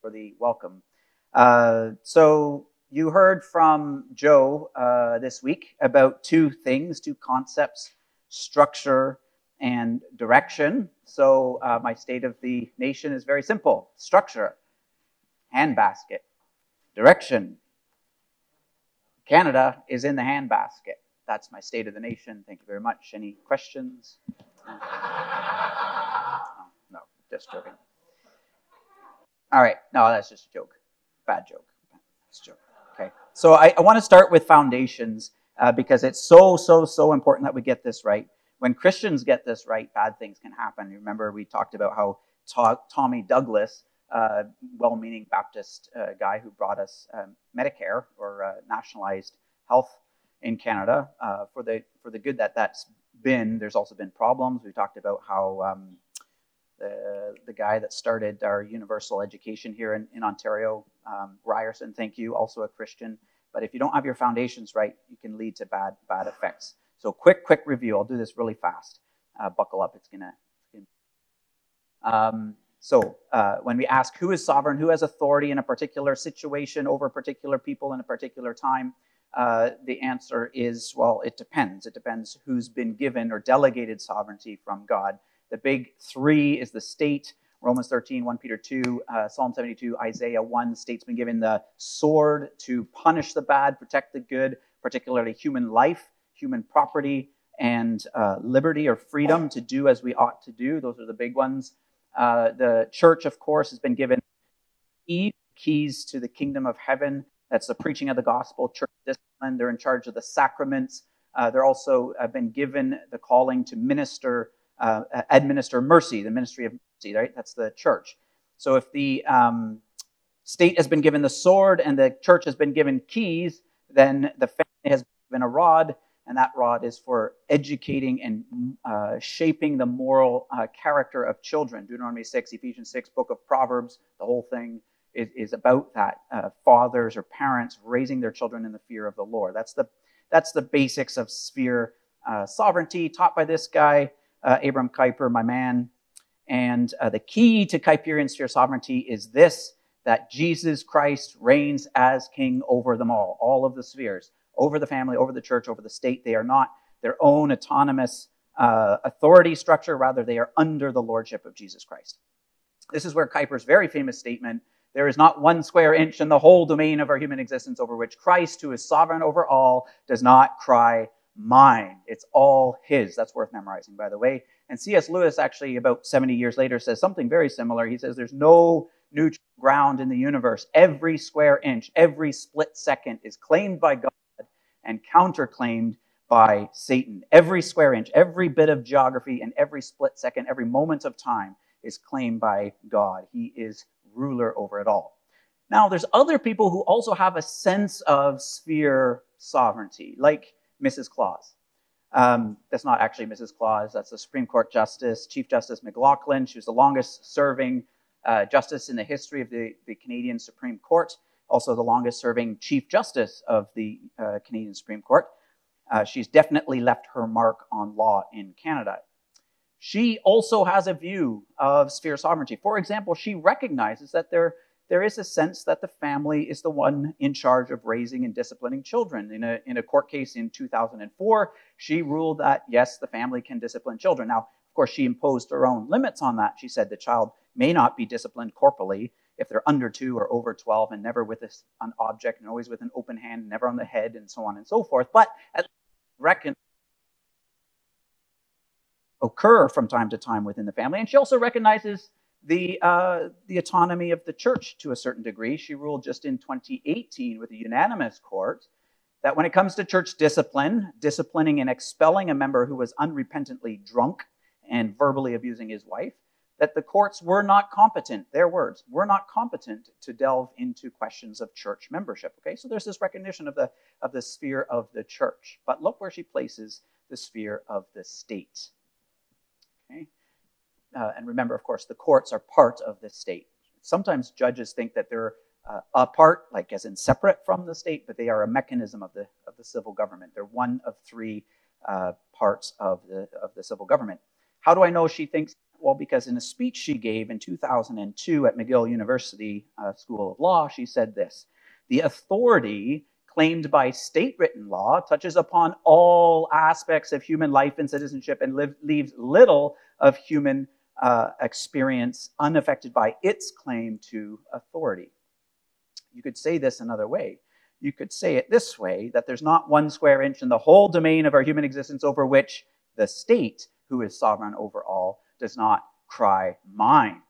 for the welcome. Uh, so you heard from Joe uh, this week about two things, two concepts, structure and direction. So uh, my state of the nation is very simple: structure, handbasket, direction. Canada is in the handbasket. That's my state of the nation. Thank you very much. Any questions? no, just joking. All right. No, that's just a joke. Bad joke. It's a joke. Okay. So I, I want to start with foundations uh, because it's so, so, so important that we get this right. When Christians get this right, bad things can happen. Remember we talked about how to- Tommy Douglas, uh, well meaning Baptist uh, guy who brought us um, Medicare or uh, nationalized health in Canada, uh, for, the, for the good that that's been, there's also been problems. We talked about how. Um, the, guy that started our universal education here in, in Ontario, um, Ryerson, thank you, also a Christian. But if you don't have your foundations right, you can lead to bad, bad effects. So quick, quick review. I'll do this really fast. Uh, buckle up. It's gonna. Um, so uh, when we ask who is sovereign, who has authority in a particular situation over particular people in a particular time, uh, the answer is well, it depends. It depends who's been given or delegated sovereignty from God. The big three is the state. Romans 13, 1 Peter 2, uh, Psalm 72, Isaiah 1. State's been given the sword to punish the bad, protect the good, particularly human life, human property, and uh, liberty or freedom to do as we ought to do. Those are the big ones. Uh, the church, of course, has been given keys to the kingdom of heaven. That's the preaching of the gospel, church discipline. They're in charge of the sacraments. Uh, they're also uh, been given the calling to minister uh, administer mercy, the ministry of mercy, right? That's the church. So if the um, state has been given the sword and the church has been given keys, then the family has been a rod, and that rod is for educating and uh, shaping the moral uh, character of children. Deuteronomy 6, Ephesians 6, book of Proverbs, the whole thing is, is about that. Uh, fathers or parents raising their children in the fear of the Lord. That's the, that's the basics of sphere uh, sovereignty taught by this guy uh, Abram Kuyper, my man. And uh, the key to Kuyperian sphere sovereignty is this that Jesus Christ reigns as king over them all, all of the spheres, over the family, over the church, over the state. They are not their own autonomous uh, authority structure, rather, they are under the lordship of Jesus Christ. This is where Kuyper's very famous statement there is not one square inch in the whole domain of our human existence over which Christ, who is sovereign over all, does not cry, mine. It's all his. That's worth memorizing, by the way. And C.S. Lewis, actually, about 70 years later, says something very similar. He says there's no neutral ground in the universe. Every square inch, every split second is claimed by God and counterclaimed by Satan. Every square inch, every bit of geography, and every split second, every moment of time is claimed by God. He is ruler over it all. Now, there's other people who also have a sense of sphere sovereignty, like Mrs. Claus. Um, that's not actually Mrs. Claus, that's the Supreme Court Justice, Chief Justice McLachlin. She was the longest serving uh, justice in the history of the, the Canadian Supreme Court, also the longest serving Chief Justice of the uh, Canadian Supreme Court. Uh, she's definitely left her mark on law in Canada. She also has a view of sphere sovereignty. For example, she recognizes that there there is a sense that the family is the one in charge of raising and disciplining children. In a, in a court case in 2004, she ruled that, yes, the family can discipline children. Now, of course, she imposed her own limits on that. She said the child may not be disciplined corporally if they're under two or over 12 and never with an object and always with an open hand, never on the head, and so on and so forth. But at reckon occur from time to time within the family. And she also recognizes the, uh, the autonomy of the church to a certain degree. She ruled just in 2018 with a unanimous court that when it comes to church discipline, disciplining and expelling a member who was unrepentantly drunk and verbally abusing his wife, that the courts were not competent, their words, were not competent to delve into questions of church membership. Okay, so there's this recognition of the, of the sphere of the church. But look where she places the sphere of the state. Uh, and remember, of course, the courts are part of the state. Sometimes judges think that they're uh, apart, like as in separate from the state, but they are a mechanism of the, of the civil government. They're one of three uh, parts of the, of the civil government. How do I know she thinks? Well, because in a speech she gave in 2002 at McGill University uh, School of Law, she said this The authority claimed by state written law touches upon all aspects of human life and citizenship and live, leaves little of human uh, experience unaffected by its claim to authority. You could say this another way. You could say it this way that there's not one square inch in the whole domain of our human existence over which the state, who is sovereign over all, does not cry mine.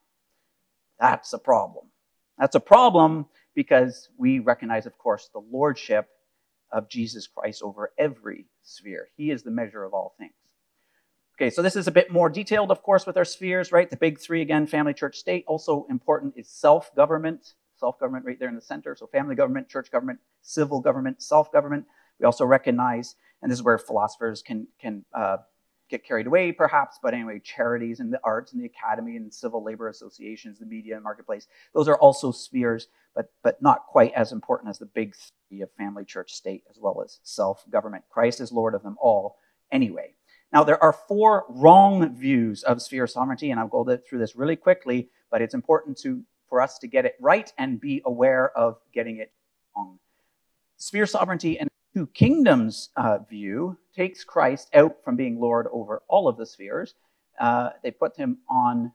That's a problem. That's a problem because we recognize, of course, the lordship of Jesus Christ over every sphere. He is the measure of all things. Okay, so this is a bit more detailed, of course, with our spheres, right? The big three again family, church, state. Also important is self government. Self government right there in the center. So family government, church government, civil government, self government. We also recognize, and this is where philosophers can, can uh, get carried away, perhaps, but anyway, charities and the arts and the academy and civil labor associations, the media and marketplace, those are also spheres, but, but not quite as important as the big three of family, church, state, as well as self government. Christ is Lord of them all anyway. Now, there are four wrong views of sphere sovereignty, and I'll go through this really quickly, but it's important to, for us to get it right and be aware of getting it wrong. Sphere sovereignty and two kingdoms uh, view takes Christ out from being Lord over all of the spheres. Uh, they put him on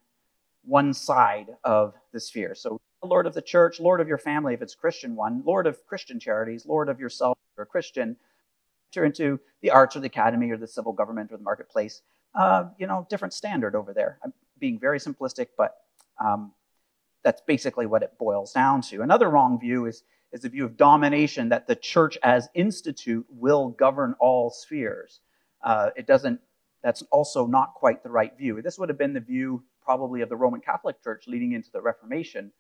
one side of the sphere. So, Lord of the church, Lord of your family if it's Christian one, Lord of Christian charities, Lord of yourself if you're a Christian, into the arts or the academy or the civil government or the marketplace. Uh, you know, different standard over there. I'm being very simplistic, but um, that's basically what it boils down to. Another wrong view is is a view of domination that the church as institute will govern all spheres. Uh, it doesn't, that's also not quite the right view. This would have been the view probably of the Roman Catholic Church leading into the Reformation.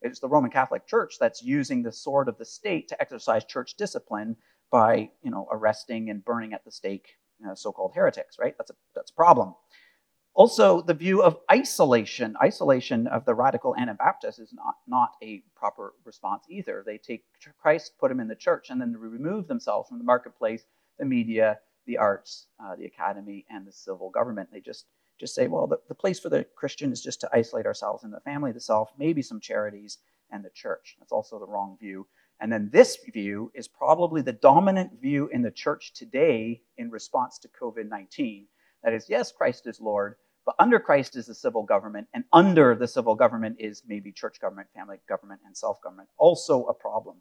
It's the Roman Catholic Church that's using the sword of the state to exercise church discipline by, you know, arresting and burning at the stake uh, so-called heretics, right? That's a, that's a problem. Also, the view of isolation. Isolation of the radical Anabaptists is not, not a proper response either. They take Christ, put him in the church, and then remove themselves from the marketplace, the media, the arts, uh, the academy, and the civil government. They just, just say, well, the, the place for the Christian is just to isolate ourselves in the family, the self, maybe some charities, and the church. That's also the wrong view. And then this view is probably the dominant view in the church today in response to COVID 19. That is, yes, Christ is Lord, but under Christ is the civil government, and under the civil government is maybe church government, family government, and self government. Also a problem.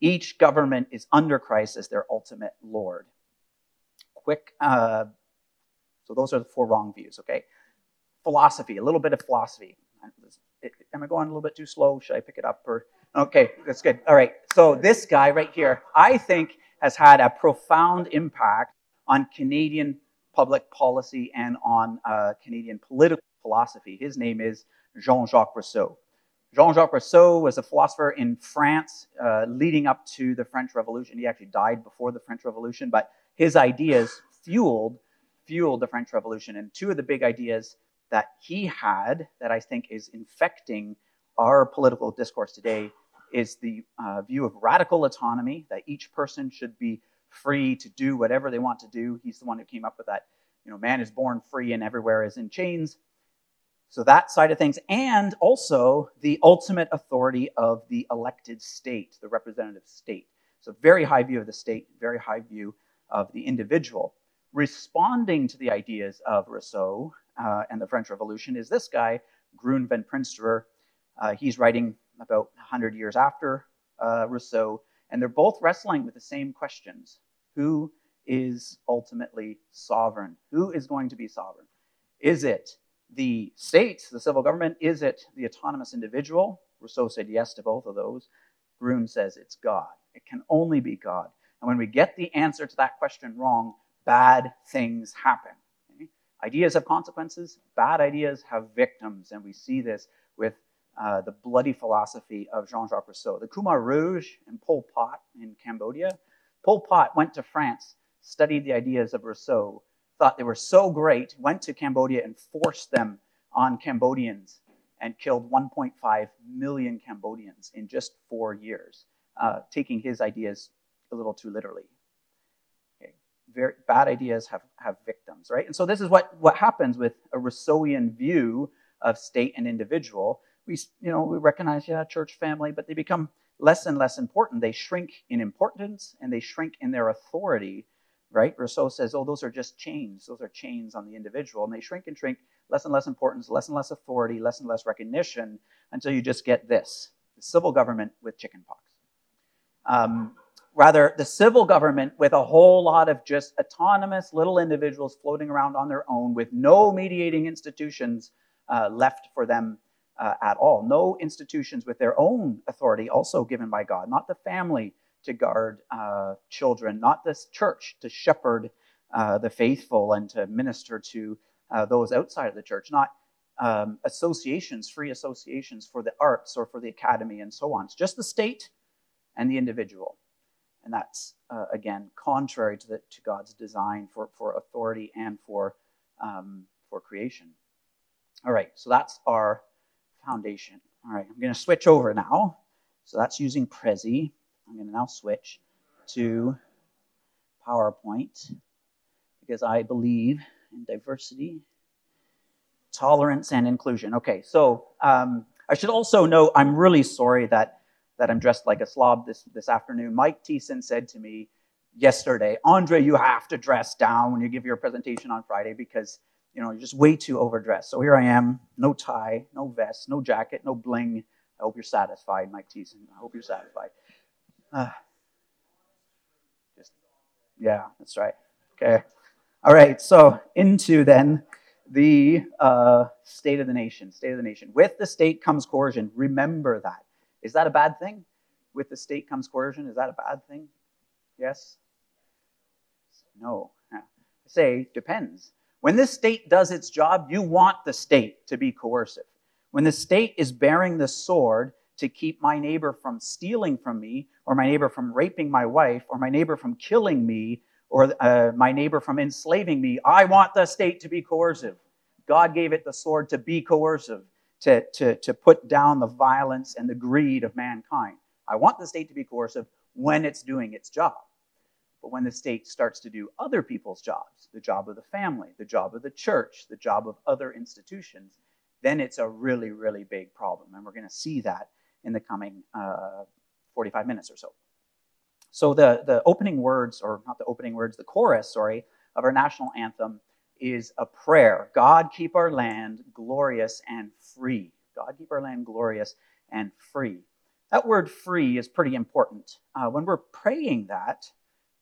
Each government is under Christ as their ultimate Lord. Quick, uh, so those are the four wrong views, okay? Philosophy, a little bit of philosophy. Am I going a little bit too slow? Should I pick it up? Or okay, that's good. All right. So this guy right here, I think, has had a profound impact on Canadian public policy and on uh, Canadian political philosophy. His name is Jean Jacques Rousseau. Jean Jacques Rousseau was a philosopher in France uh, leading up to the French Revolution. He actually died before the French Revolution, but his ideas fueled fueled the French Revolution. And two of the big ideas that he had that I think is infecting our political discourse today is the uh, view of radical autonomy, that each person should be free to do whatever they want to do. He's the one who came up with that, you know, man is born free and everywhere is in chains. So that side of things, and also the ultimate authority of the elected state, the representative state. So very high view of the state, very high view of the individual. Responding to the ideas of Rousseau uh, and the French Revolution is this guy, Groen van Prinsterer. Uh, he's writing about 100 years after uh, Rousseau, and they're both wrestling with the same questions who is ultimately sovereign? Who is going to be sovereign? Is it the state, the civil government? Is it the autonomous individual? Rousseau said yes to both of those. Groen says it's God. It can only be God. And when we get the answer to that question wrong, bad things happen. Okay? Ideas have consequences, bad ideas have victims, and we see this with uh, the bloody philosophy of Jean Jacques Rousseau. The Khmer Rouge and Pol Pot in Cambodia Pol Pot went to France, studied the ideas of Rousseau, thought they were so great, went to Cambodia and forced them on Cambodians and killed 1.5 million Cambodians in just four years, uh, taking his ideas a little too literally. Okay. very bad ideas have, have victims, right? And so this is what, what happens with a Rousseauian view of state and individual. We, you know, we recognize, yeah, church, family, but they become less and less important. They shrink in importance and they shrink in their authority, right? Rousseau says, oh, those are just chains. Those are chains on the individual. And they shrink and shrink, less and less importance, less and less authority, less and less recognition until you just get this the civil government with chickenpox. Um, rather, the civil government with a whole lot of just autonomous little individuals floating around on their own with no mediating institutions uh, left for them uh, at all. No institutions with their own authority, also given by God, not the family to guard uh, children, not the church to shepherd uh, the faithful and to minister to uh, those outside of the church, not um, associations, free associations for the arts or for the academy and so on. It's just the state and the individual. And that's, uh, again, contrary to, the, to God's design for, for authority and for, um, for creation. All right, so that's our foundation. All right, I'm going to switch over now. So that's using Prezi. I'm going to now switch to PowerPoint because I believe in diversity, tolerance, and inclusion. Okay, so um, I should also note I'm really sorry that, that I'm dressed like a slob this, this afternoon. Mike Thiessen said to me yesterday, Andre, you have to dress down when you give your presentation on Friday because you know, you're just way too overdressed. So here I am, no tie, no vest, no jacket, no bling. I hope you're satisfied, Mike Thiessen. I hope you're satisfied. Uh, just, yeah, that's right. Okay. All right, so into then the uh, state of the nation. State of the nation. With the state comes coercion. Remember that. Is that a bad thing? With the state comes coercion. Is that a bad thing? Yes? No. Say depends. When the state does its job, you want the state to be coercive. When the state is bearing the sword to keep my neighbor from stealing from me, or my neighbor from raping my wife, or my neighbor from killing me, or uh, my neighbor from enslaving me, I want the state to be coercive. God gave it the sword to be coercive, to, to, to put down the violence and the greed of mankind. I want the state to be coercive when it's doing its job. But when the state starts to do other people's jobs, the job of the family, the job of the church, the job of other institutions, then it's a really, really big problem. And we're going to see that in the coming uh, 45 minutes or so. So the, the opening words, or not the opening words, the chorus, sorry, of our national anthem is a prayer God keep our land glorious and free. God keep our land glorious and free. That word free is pretty important. Uh, when we're praying that,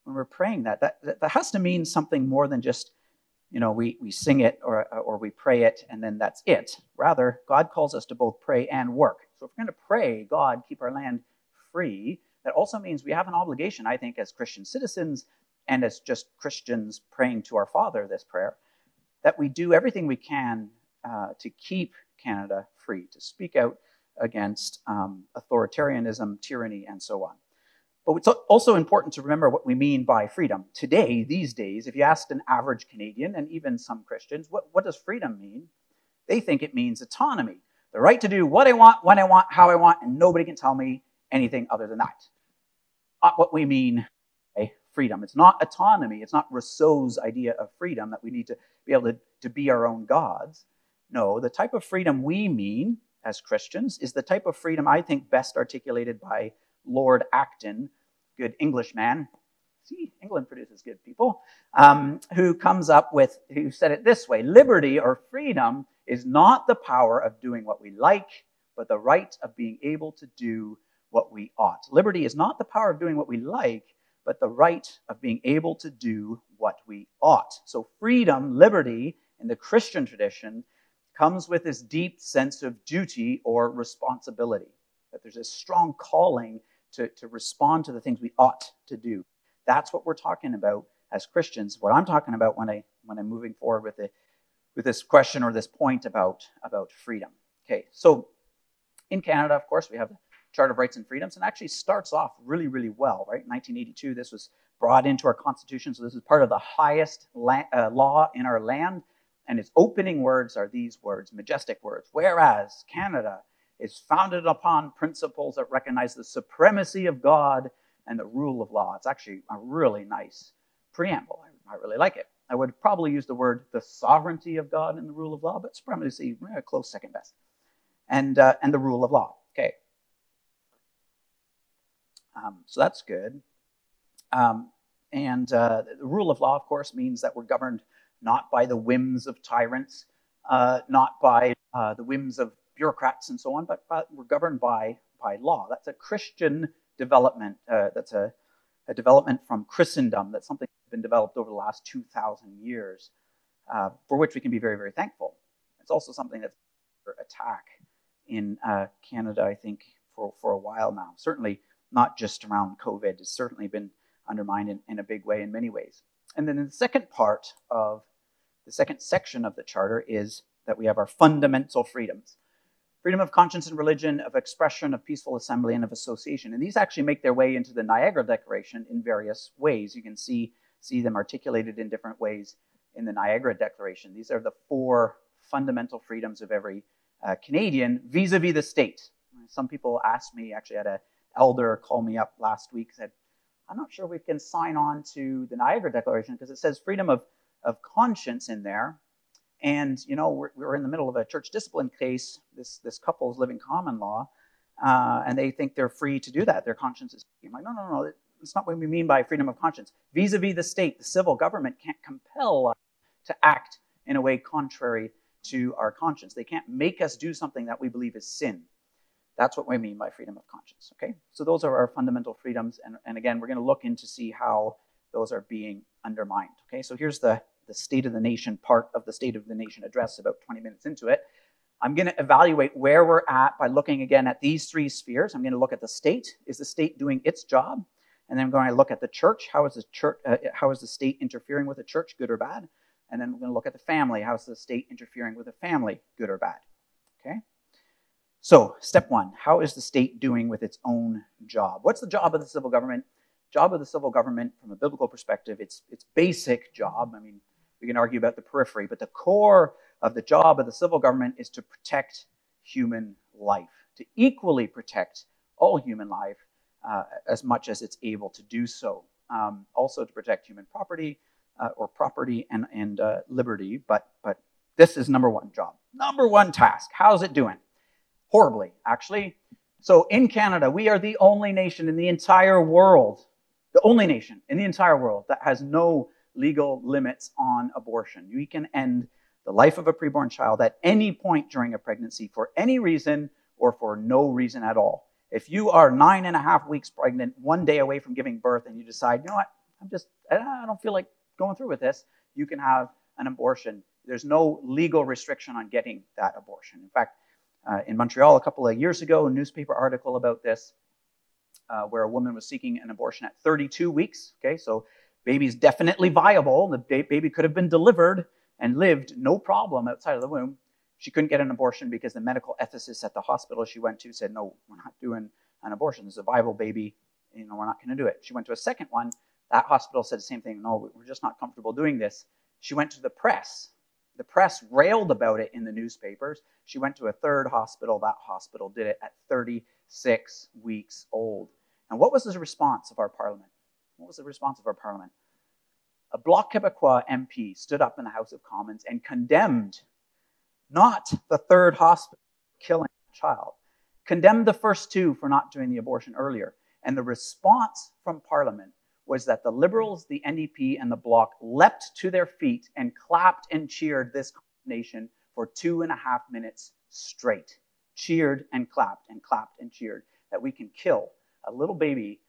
when we're praying that, that, that has to mean something more than just, you know, we, we sing it or, or we pray it and then that's it. Rather, God calls us to both pray and work. So if we're going to pray, God, keep our land free, that also means we have an obligation, I think, as Christian citizens and as just Christians praying to our Father this prayer, that we do everything we can uh, to keep Canada free, to speak out against um, authoritarianism, tyranny, and so on. But it's also important to remember what we mean by freedom. Today, these days, if you asked an average Canadian and even some Christians, what, what does freedom mean? They think it means autonomy the right to do what I want, when I want, how I want, and nobody can tell me anything other than that. Not what we mean by freedom. It's not autonomy. It's not Rousseau's idea of freedom that we need to be able to, to be our own gods. No, the type of freedom we mean as Christians is the type of freedom I think best articulated by Lord Acton, good Englishman. See, England produces good people, um, who comes up with, who said it this way liberty or freedom is not the power of doing what we like, but the right of being able to do what we ought. Liberty is not the power of doing what we like, but the right of being able to do what we ought. So, freedom, liberty, in the Christian tradition, comes with this deep sense of duty or responsibility. That there's a strong calling to, to respond to the things we ought to do. That's what we're talking about as Christians. What I'm talking about when I when I'm moving forward with it with this question or this point about, about freedom. Okay, so in Canada, of course, we have the Charter of Rights and Freedoms, and actually starts off really, really well, right? 1982, this was brought into our Constitution, so this is part of the highest la- uh, law in our land, and its opening words are these words, majestic words. Whereas Canada is founded upon principles that recognize the supremacy of God and the rule of law. It's actually a really nice preamble. I, I really like it. I would probably use the word the sovereignty of God and the rule of law, but supremacy, eh, close second best. And, uh, and the rule of law. Okay. Um, so that's good. Um, and uh, the rule of law, of course, means that we're governed not by the whims of tyrants, uh, not by uh, the whims of bureaucrats and so on, but, but, we're governed by, by law. That's a Christian development. Uh, that's a, a, development from Christendom. That's something that's been developed over the last 2,000 years, uh, for which we can be very, very thankful. It's also something that's under attack in uh, Canada, I think, for, for a while now. Certainly not just around COVID. It's certainly been undermined in, in a big way in many ways. And then the second part of the second section of the Charter is that we have our fundamental freedoms freedom of conscience and religion, of expression, of peaceful assembly, and of association. And these actually make their way into the Niagara Declaration in various ways. You can see, see them articulated in different ways in the Niagara Declaration. These are the four fundamental freedoms of every uh, Canadian vis a vis the state. Some people asked me, actually, had an elder call me up last week, said, I'm not sure we can sign on to the Niagara Declaration because it says freedom of, of conscience in there. And, you know, we're, we're in the middle of a church discipline case. This, this couple is living common law, uh, and they think they're free to do that. Their conscience is. I'm like, no, no, no. That's not what we mean by freedom of conscience. Vis a vis the state, the civil government can't compel us to act in a way contrary to our conscience. They can't make us do something that we believe is sin. That's what we mean by freedom of conscience. Okay, so those are our fundamental freedoms, and, and again, we're going to look into see how those are being undermined. Okay, so here's the the State of the Nation part of the State of the Nation address, about 20 minutes into it. I'm going to evaluate where we're at by looking again at these three spheres. I'm going to look at the state. Is the state doing its job? And then I'm going to look at the church. How is the church? Uh, how is the state interfering with the church, good or bad? And then we're going to look at the family. How is the state interfering with the family, good or bad? Okay. So, step one how is the state doing with its own job? What's the job of the civil government? Job of the civil government, from a biblical perspective, its, its basic job. I mean, we can argue about the periphery, but the core of the job of the civil government is to protect human life, to equally protect all human life uh, as much as it's able to do so. Um, also to protect human property uh, or property and, and uh, liberty, but, but this is number one job. Number one task. How's it doing? horribly, actually. So in Canada, we are the only nation in the entire world, the only nation in the entire world that has no legal limits on abortion. We can end the life of a preborn child at any point during a pregnancy for any reason or for no reason at all. If you are nine and a half weeks pregnant, one day away from giving birth, and you decide, you know what, I'm just, I don't feel like going through with this, you can have an abortion. There's no legal restriction on getting that abortion. In fact, uh, in Montreal a couple of years ago, a newspaper article about this, uh, where a woman was seeking an abortion at 32 weeks. Okay, so baby's definitely viable. The baby could have been delivered and lived no problem outside of the womb. She couldn't get an abortion because the medical ethicist at the hospital she went to said, "No, we're not doing an abortion. This is a viable baby. You know, we're not going to do it." She went to a second one. That hospital said the same thing. No, we're just not comfortable doing this. She went to the press the press railed about it in the newspapers. She went to a third hospital. That hospital did it at 36 weeks old. And what was the response of our parliament? What was the response of our parliament? A Bloc Québécois MP stood up in the House of Commons and condemned not the third hospital killing a child, condemned the first two for not doing the abortion earlier. And the response from Parliament was that the Liberals, the NDP, and the Bloc leapt to their feet and clapped and cheered this nation for two and a half minutes straight. Cheered and clapped and clapped and cheered that we can kill a little baby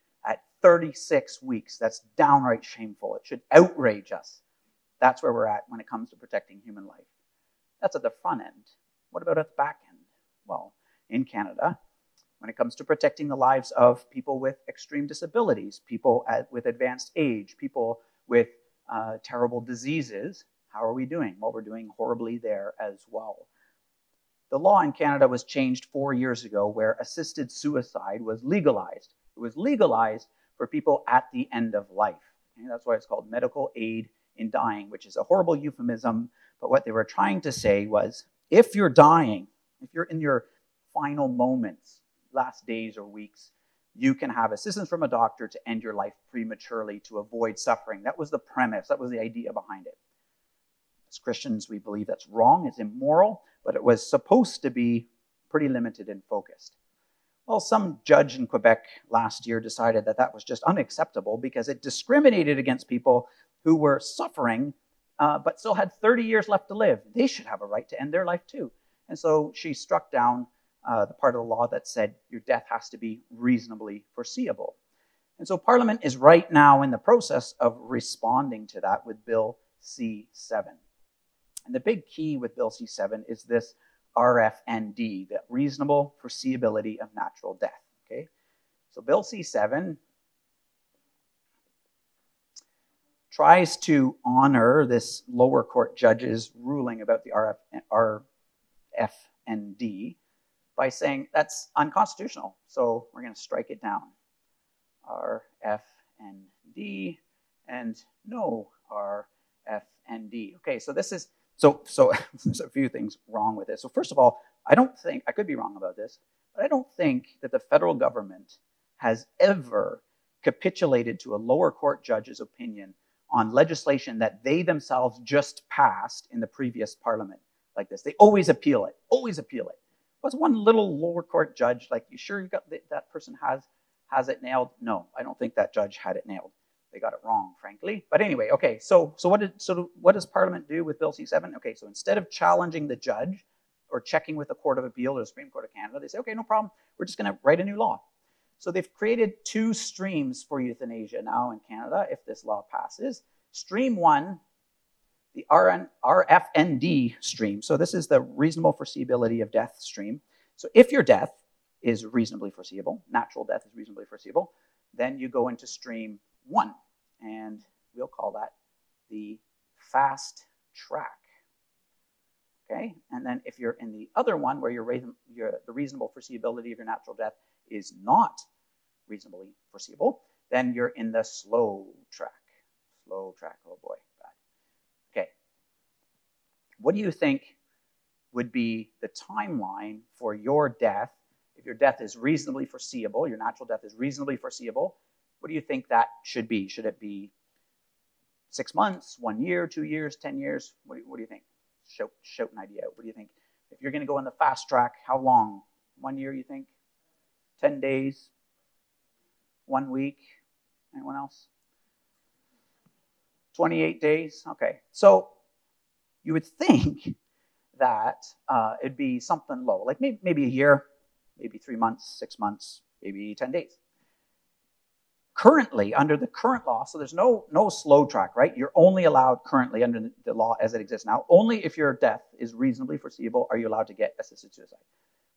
36 weeks. That's downright shameful. It should outrage us. That's where we're at when it comes to protecting human life. That's at the front end. What about at the back end? Well, in Canada, when it comes to protecting the lives of people with extreme disabilities, people at, with advanced age, people with uh, terrible diseases. How are we doing? Well, we're doing horribly there as well. The law in Canada was changed four years ago where assisted suicide was legalized. It was legalized for people at the end of life. Okay? That's why it's called medical aid in dying, which is a horrible euphemism. But what they were trying to say was if you're dying, if you're in your final moments, last days or weeks, you can have assistance from a doctor to end your life prematurely to avoid suffering. That was the premise, that was the idea behind it. As Christians, we believe that's wrong, it's immoral, but it was supposed to be pretty limited and focused. Well, some judge in Quebec last year decided that that was just unacceptable because it discriminated against people who were suffering uh, but still had 30 years left to live. They should have a right to end their life too. And so she struck down uh, the part of the law that said your death has to be reasonably foreseeable. And so Parliament is right now in the process of responding to that with Bill C 7. And the big key with Bill C 7 is this RFND, the reasonable foreseeability of natural death. Okay? So Bill C 7 tries to honor this lower court judge's ruling about the RF, RFND by saying that's unconstitutional. So we're going to strike it down. RFND and no RFND. Okay, so this is so so there's a few things wrong with this. So first of all, I don't think I could be wrong about this, but I don't think that the federal government has ever capitulated to a lower court judge's opinion on legislation that they themselves just passed in the previous parliament like this. They always appeal it, always appeal it was one little lower court judge like, you sure you got th- that person has has it nailed? No, I don't think that judge had it nailed. They got it wrong, frankly. But anyway, okay. So so what did so what does Parliament do with Bill C7? Okay, so instead of challenging the judge or checking with the Court of Appeal or the Supreme Court of Canada, they say, okay, no problem. We're just going to write a new law. So they've created two streams for euthanasia now in Canada if this law passes. Stream one the RN, RFND stream. So this is the reasonable foreseeability of death stream. So if your death is reasonably foreseeable, natural death is reasonably foreseeable, then you go into stream one, and we'll call that the fast track. Okay, and then if you're in the other one where your, your, the reasonable foreseeability of your natural death is not reasonably foreseeable, then you're in the slow track. Slow track, oh boy. Bad. Okay, what do you think would be the timeline for your death? If your death is reasonably foreseeable, your natural death is reasonably foreseeable, what do you think that should be? Should it be six months, one year, two years, 10 years? What do you, what do you think? Shout, shout an idea. What do you think? If you're going to go on the fast track, how long? One year, you think? 10 days? One week? Anyone else? 28 days? Okay. So you would think that uh, it'd be something low, like maybe, maybe a year, maybe three months, six months, maybe 10 days. Currently, under the current law, so there's no, no slow track, right? You're only allowed currently under the law as it exists now, only if your death is reasonably foreseeable are you allowed to get assisted suicide.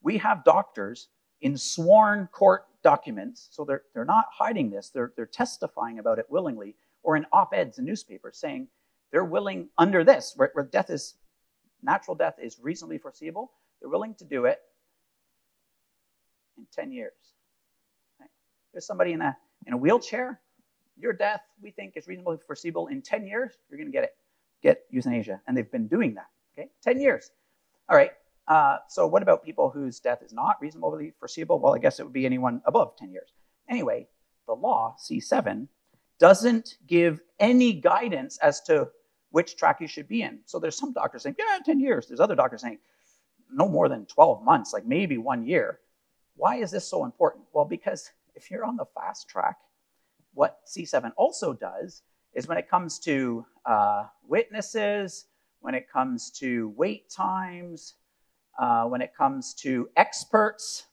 We have doctors in sworn court documents, so they're, they're not hiding this, they're, they're testifying about it willingly, or in op eds in newspapers saying, they're willing under this, where, where death is natural death is reasonably foreseeable, they're willing to do it in 10 years. Okay? There's somebody in a in a wheelchair, your death we think is reasonably foreseeable in 10 years, you're going to get it. Get euthanasia. And they've been doing that. Okay? 10 years. All right. Uh, so what about people whose death is not reasonably foreseeable? Well, I guess it would be anyone above 10 years. Anyway, the law, C7, doesn't give any guidance as to which track you should be in. So there's some doctors saying, yeah, 10 years. There's other doctors saying, no more than 12 months, like maybe one year. Why is this so important? Well, because if you're on the fast track, what C7 also does is when it comes to uh, witnesses, when it comes to wait times, uh, when it comes to experts,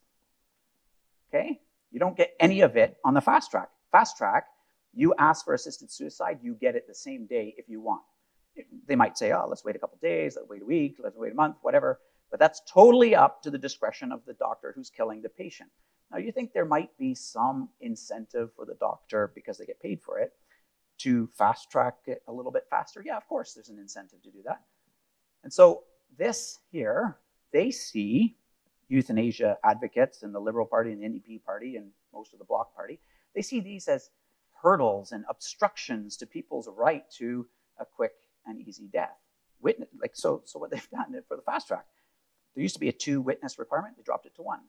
okay, you don't get any of it on the fast track. Fast track, you ask for assisted suicide, you get it the same day if you want. They might say, oh, let's wait a couple days, let's wait a week, let's wait a month, whatever. But that's totally up to the discretion of the doctor who's killing the patient. Now, you think there might be some incentive for the doctor because they get paid for it to fast track it a little bit faster? Yeah, of course, there's an incentive to do that. And so, this here, they see euthanasia advocates in the Liberal Party and the NDP Party and most of the Bloc Party, they see these as hurdles and obstructions to people's right to a quick and easy death. Witness, like so, so what they've done for the fast track, there used to be a two witness requirement. They dropped it to one.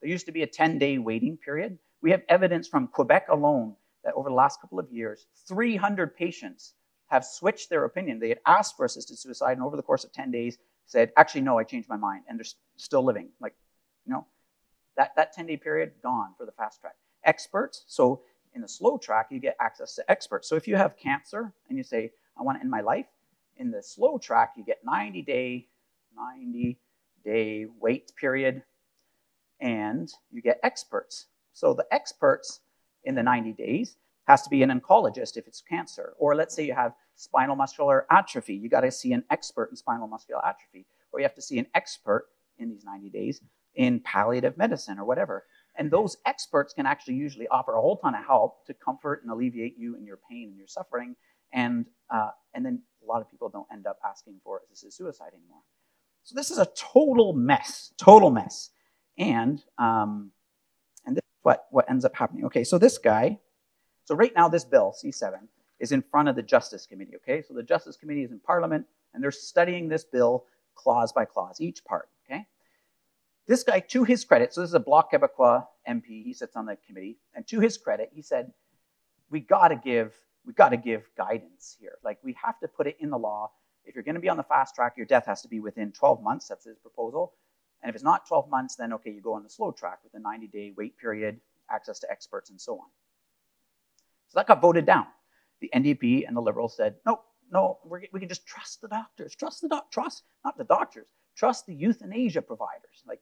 There used to be a 10 day waiting period. We have evidence from Quebec alone that over the last couple of years, 300 patients have switched their opinion. They had asked for assisted suicide, and over the course of 10 days, said, actually, no, I changed my mind, and they're still living. Like, you know, that, that 10 day period, gone for the fast track. Experts, so in the slow track, you get access to experts. So if you have cancer and you say, I want to end my life, in the slow track, you get 90 day, 90 day wait period, and you get experts. So the experts in the 90 days has to be an oncologist if it's cancer. Or let's say you have spinal muscular atrophy. You got to see an expert in spinal muscular atrophy. Or you have to see an expert in these 90 days in palliative medicine or whatever. And those experts can actually usually offer a whole ton of help to comfort and alleviate you in your pain and your suffering. And, uh, and then a lot of people don't end up asking for assisted suicide anymore. So this is a total mess, total mess. And, um, and this is what, what ends up happening. Okay, so this guy, so right now this bill, C7, is in front of the Justice Committee, okay? So the Justice Committee is in Parliament, and they're studying this bill clause by clause, each part, okay? This guy, to his credit, so this is a Bloc Québécois MP, he sits on the committee, and to his credit, he said, we gotta give, we gotta give guidance here. Like, we have to put it in the law. If you're gonna be on the fast track, your death has to be within 12 months, that's his proposal. And if it's not 12 months, then okay, you go on the slow track with a 90 day wait period, access to experts, and so on. So that got voted down. The NDP and the Liberals said, no, no, we can just trust the doctors, trust the doc, trust, not the doctors, trust the euthanasia providers. Like,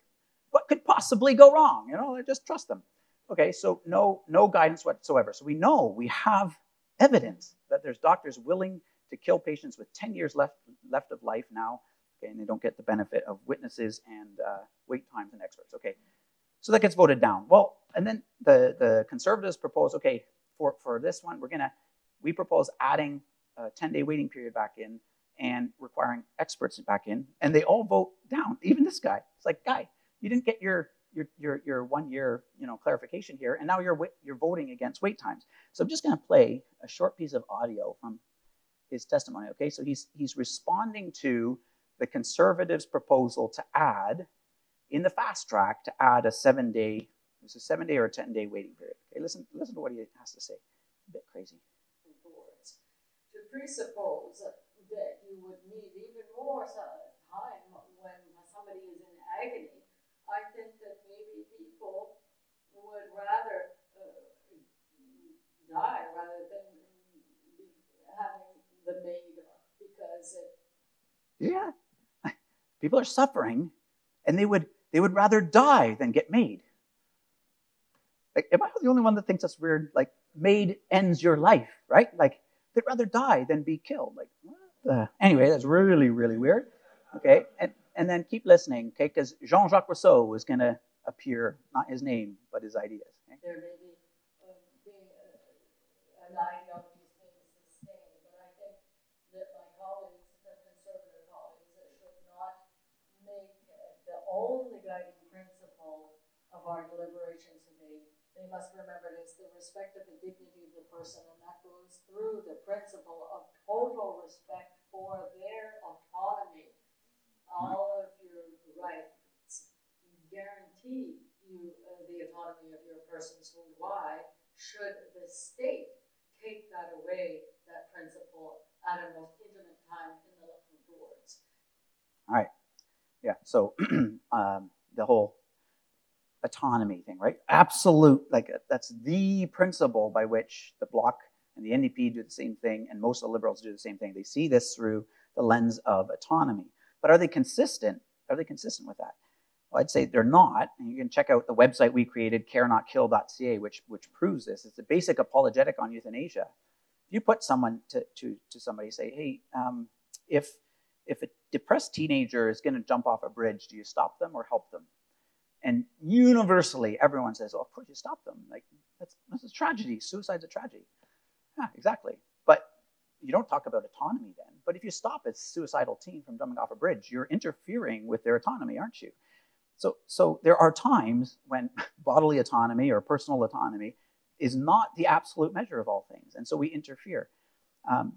what could possibly go wrong? You know, just trust them. Okay, so no, no guidance whatsoever. So we know we have evidence that there's doctors willing to kill patients with 10 years left, left of life now, okay, and they don't get the benefit of witnesses and uh, wait times and experts. Okay, so that gets voted down. Well, and then the, the conservatives propose, okay, for, for this one, we're gonna, we propose adding a 10-day waiting period back in and requiring experts back in, and they all vote down, even this guy. It's like, guy, you didn't get your your, your, your one year you know, clarification here, and now you're, you're voting against wait times. So I'm just going to play a short piece of audio from his testimony. Okay, so he's, he's responding to the conservatives' proposal to add, in the fast track, to add a seven day, it's a seven day or a 10 day waiting period. Okay, listen, listen to what he has to say. A bit crazy. To presuppose that you would need even more time when somebody is in agony I think that maybe people would rather uh, die rather than having the MAID because it. Yeah, people are suffering, and they would they would rather die than get MAID. Like, am I the only one that thinks that's weird? Like, MAID ends your life, right? Like, they'd rather die than be killed. Like, anyway, that's really really weird. Okay, and and then keep listening, okay? Because Jean Jacques Rousseau is going to appear, not his name, but his ideas. Okay? There may be um, being uh, an ideology being sustained, but I think that my colleagues, the conservative colleagues, should not make the only guiding principle of our deliberations today. They must remember it is the respect of the dignity of the person, and that goes through the principle of total respect for their autonomy all of your rights guarantee you uh, the autonomy of your person. So why should the state take that away, that principle, at a most intimate time in the life words? All right. Yeah. So um, the whole autonomy thing, right? Absolute, like that's the principle by which the bloc and the NDP do the same thing, and most of the liberals do the same thing. They see this through the lens of autonomy. But are they consistent? Are they consistent with that? Well, I'd say they're not. And you can check out the website we created, carenotkill.ca, which, which proves this. It's a basic apologetic on euthanasia. If you put someone to, to, to somebody, say, hey, um, if, if a depressed teenager is going to jump off a bridge, do you stop them or help them? And universally, everyone says, oh, of course you stop them. Like, that's, that's a tragedy. Suicide's a tragedy. Yeah, exactly. But you don't talk about autonomy then. But if you stop a suicidal teen from jumping off a bridge, you're interfering with their autonomy, aren't you? So, so there are times when bodily autonomy or personal autonomy is not the absolute measure of all things, and so we interfere. Um,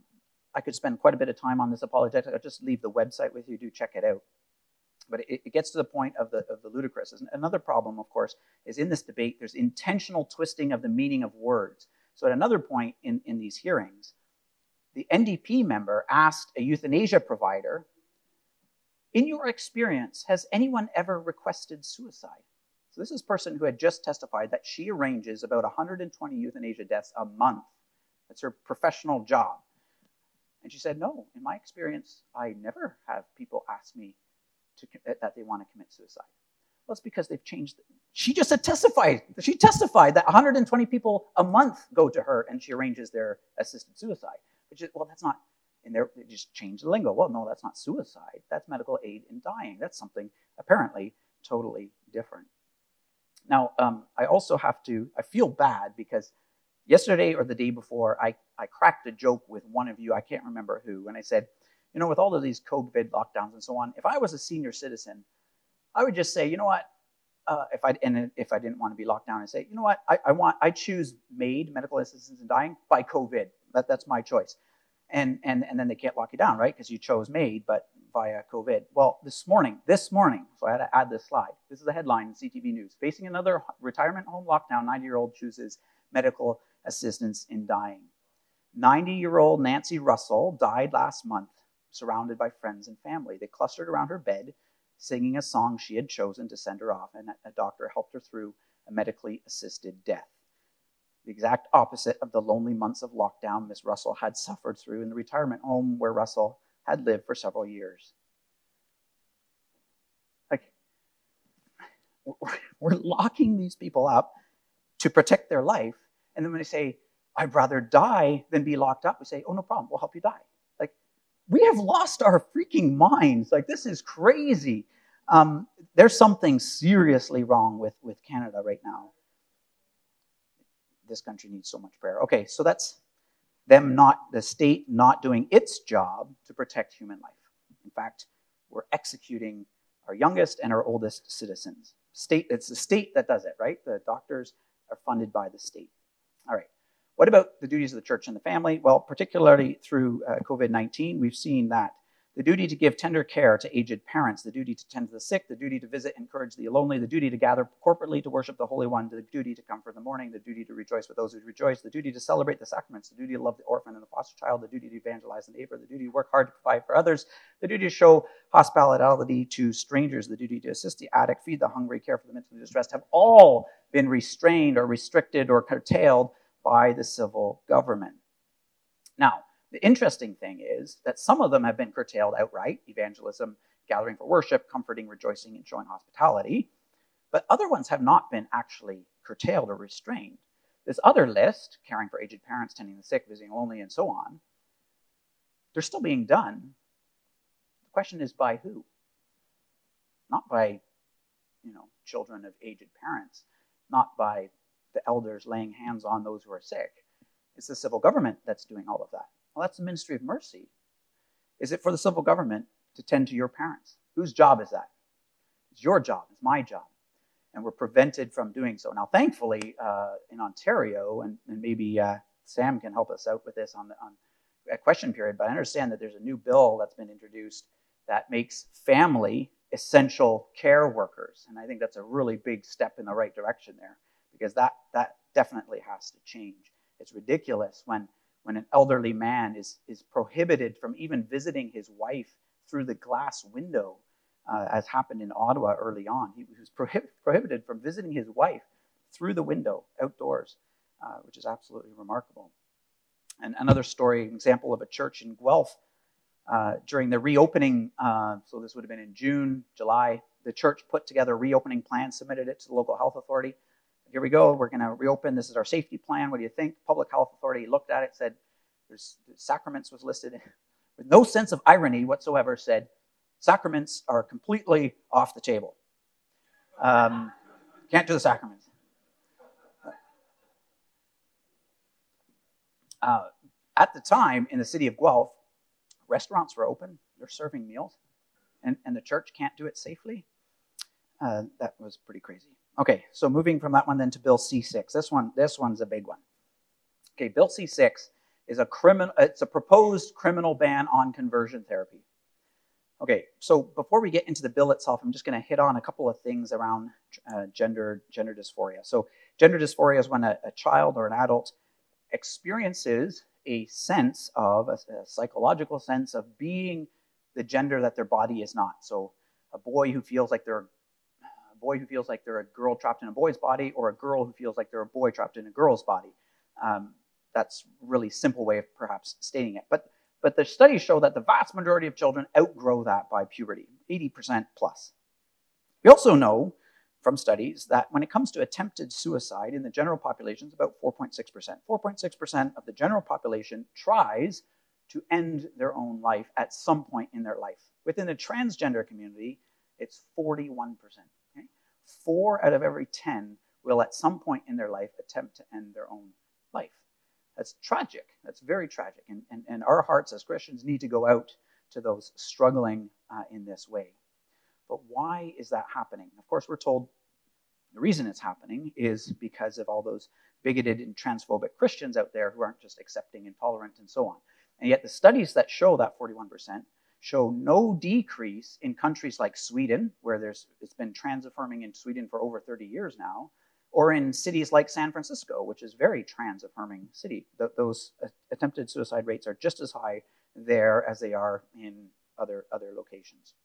I could spend quite a bit of time on this apologetic. I'll just leave the website with you. Do check it out. but it, it, gets to the point of the, of the ludicrous. Another problem, of course, is in this debate, there's intentional twisting of the meaning of words. So at another point in, in these hearings, the NDP member asked a euthanasia provider, in your experience, has anyone ever requested suicide? So this is a person who had just testified that she arranges about 120 euthanasia deaths a month. That's her professional job. And she said, no, in my experience, I never have people ask me to, that they want to commit suicide. Well, it's because they've changed. She just testified. She testified that 120 people a month go to her and she arranges their assisted suicide. Which is, well, that's not, and they just changed the lingo. Well, no, that's not suicide. That's medical aid in dying. That's something apparently totally different. Now, um, I also have to, I feel bad because yesterday or the day before, I, I cracked a joke with one of you, I can't remember who, and I said, you know, with all of these COVID lockdowns and so on, if I was a senior citizen, I would just say, you know what, uh, if I and if I didn't want to be locked down, and say, you know what, I, I want I choose MAID, medical assistance in dying, by COVID. That, that's my choice. And and and then they can't lock you down, right? Because you chose MAID, but via COVID. Well, this morning, this morning, so I had to add this slide. This is a headline in CTV News. Facing another retirement home lockdown, 90-year-old chooses medical assistance in dying. 90-year-old Nancy Russell died last month surrounded by friends and family. They clustered around her bed, singing a song she had chosen to send her off, and a doctor helped her through a medically assisted death. The exact opposite of the lonely months of lockdown Miss Russell had suffered through in the retirement home where Russell had lived for several years. Like, we're locking these people up to protect their life, and then when they say, I'd rather die than be locked up, we say, Oh, no problem, we'll help you die Like, we have lost our freaking minds. Like, this is crazy. Um, there's something seriously wrong with, with Canada right now. This country needs so much prayer. Okay, so that's them not, the state not doing its job to protect human life. In fact, we're executing our youngest and our oldest citizens. State, it's the state that does it, right? The doctors are funded by the state. All right. What about the duties of the church and the family? Well, particularly through uh, COVID 19, we've seen that the duty to give tender care to aged parents, the duty to tend to the sick, the duty to visit encourage the lonely, the duty to gather corporately to worship the Holy One, the duty to comfort the mourning, the duty to rejoice with those who rejoice, the duty to celebrate the sacraments, the duty to love the orphan and the foster child, the duty to evangelize the neighbor, the duty to work hard to provide for others, the duty to show hospitality to strangers, the duty to assist the addict, feed the hungry, care for the mentally distressed, have all been restrained or restricted or curtailed by the civil government. Now, the interesting thing is that some of them have been curtailed outright evangelism, gathering for worship, comforting, rejoicing, and showing hospitality. But other ones have not been actually curtailed or restrained. This other list, caring for aged parents, tending the sick, visiting lonely, and so on, they're still being done. The question is by who? Not by, you know, children of aged parents, not by the elders laying hands on those who are sick. It's the civil government that's doing all of that. Well, that's the ministry of mercy. Is it for the civil government to tend to your parents? Whose job is that? It's your job, it's my job. And we're prevented from doing so. Now, thankfully, uh, in Ontario, and, and maybe uh, Sam can help us out with this on, the, on a question period, but I understand that there's a new bill that's been introduced that makes family essential care workers. And I think that's a really big step in the right direction there because that, that definitely has to change. It's ridiculous when, when an elderly man is, is prohibited from even visiting his wife through the glass window, uh, as happened in Ottawa early on. He was prohib- prohibited from visiting his wife through the window outdoors, uh, which is absolutely remarkable. And another story, an example of a church in Guelph uh, during the reopening, uh, so this would have been in June, July, the church put together a reopening plan, submitted it to the local health authority here we go. We're going to reopen. This is our safety plan. What do you think? Public Health Authority looked at it, said, there's sacraments was listed with no sense of irony whatsoever, said, sacraments are completely off the table. Um, can't do the sacraments. Uh, at the time, in the city of Guelph, restaurants were open. They're serving meals, and, and the church can't do it safely. Uh, that was pretty crazy. Okay, so moving from that one then to Bill C6. This one, this one's a big one. Okay, Bill C6 is a criminal. It's a proposed criminal ban on conversion therapy. Okay, so before we get into the bill itself, I'm just going to hit on a couple of things around uh, gender gender dysphoria. So, gender dysphoria is when a, a child or an adult experiences a sense of a, a, psychological sense of being the gender that their body is not. So, a boy who feels like they're boy who feels like they're a girl trapped in a boy's body, or a girl who feels like they're a boy trapped in a girl's body. Um, that's really simple way of perhaps stating it, but but the studies show that the vast majority of children outgrow that by puberty, 80% plus. We also know from studies that when it comes to attempted suicide in the general population, it's about 4.6%. 4.6% of the general population tries to end their own life at some point in their life. Within the transgender community, it's 41%. Four out of every 10 will at some point in their life attempt to end their own life. That's tragic. That's very tragic. And, and, and our hearts as Christians need to go out to those struggling uh, in this way. But why is that happening? Of course, we're told the reason it's happening is because of all those bigoted and transphobic Christians out there who aren't just accepting and tolerant and so on. And yet, the studies that show that 41% show no decrease in countries like Sweden, where there's, it's been trans affirming in Sweden for over 30 years now, or in cities like San Francisco, which is very trans-affirming city. Th- those attempted suicide rates are just as high there as they are in other other locations.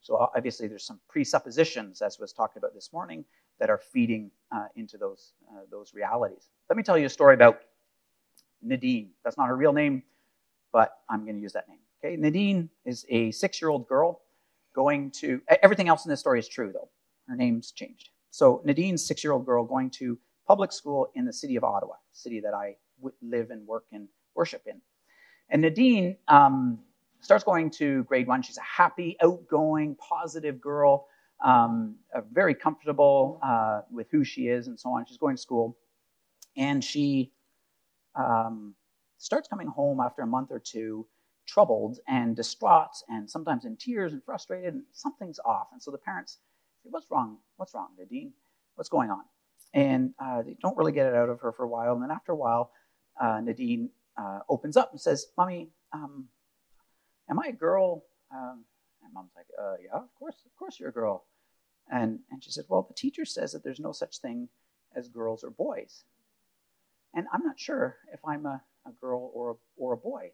So obviously, there's some presuppositions, as was talked about this morning, that are feeding uh, into those uh, those realities. Let me tell you a story about Nadine. That's not her real name, but I'm going to use that name. Okay, Nadine is a six-year-old girl going to. Everything else in this story is true, though. Her name's changed. So Nadine's six-year-old girl going to public school in the city of Ottawa, city that I live and work and worship in. And Nadine um, starts going to grade one. She's a happy, outgoing, positive girl, um, very comfortable uh, with who she is and so on. She's going to school, and she um, starts coming home after a month or two, troubled and distraught, and sometimes in tears and frustrated, and something's off. And so the parents say, What's wrong? What's wrong, Nadine? What's going on? And uh, they don't really get it out of her for a while. And then after a while, uh, Nadine uh, opens up and says, Mommy, um, am I a girl? Um, and mom's like, uh, Yeah, of course, of course you're a girl. And, and she said, Well, the teacher says that there's no such thing as girls or boys. And I'm not sure if I'm a, a girl or a, or a boy.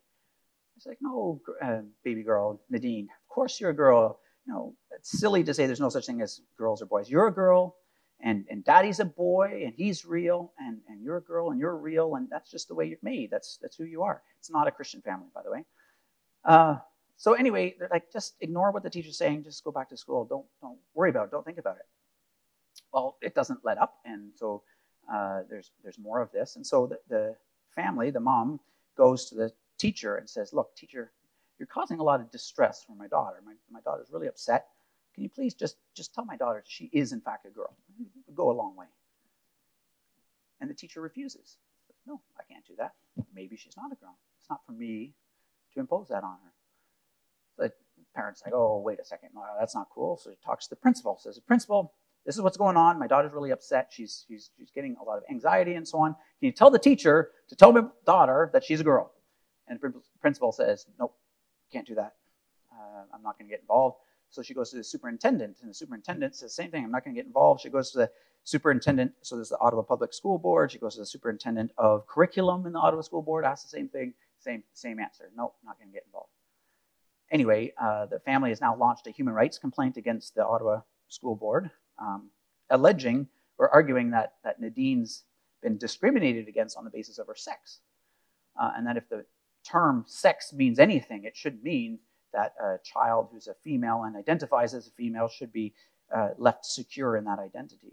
It's like, No, uh, baby girl, Nadine, of course you're a girl you know, it's silly to say there's no such thing as girls or boys. You're a girl, and, and daddy's a boy, and he's real, and, and you're a girl, and you're real, and that's just the way you're made. That's, that's who you are. It's not a Christian family, by the way. Uh, so anyway, they're like, just ignore what the teacher's saying. Just go back to school. Don't, don't worry about it. Don't think about it. Well, it doesn't let up, and so uh, there's, there's more of this. And so the, the family, the mom, goes to the teacher and says, look, teacher, you're causing a lot of distress for my daughter. My, my daughter's really upset. Can you please just, just tell my daughter she is, in fact, a girl? Go a long way. And the teacher refuses. No, I can't do that. Maybe she's not a girl. It's not for me to impose that on her. The parent's like, oh, wait a second. That's not cool. So he talks to the principal. Says, principal, this is what's going on. My daughter's really upset. She's, she's, she's getting a lot of anxiety and so on. Can you tell the teacher to tell my daughter that she's a girl? And the principal says, nope, can't do that. Uh, I'm not going to get involved. So she goes to the superintendent, and the superintendent says same thing. I'm not going to get involved. She goes to the superintendent. So there's the Ottawa Public School Board. She goes to the superintendent of curriculum in the Ottawa School Board. Asks the same thing. Same same answer. Nope, not going to get involved. Anyway, uh, the family has now launched a human rights complaint against the Ottawa School Board, um, alleging or arguing that that Nadine's been discriminated against on the basis of her sex, uh, and that if the term sex means anything, it should mean that a child who's a female and identifies as a female should be uh, left secure in that identity.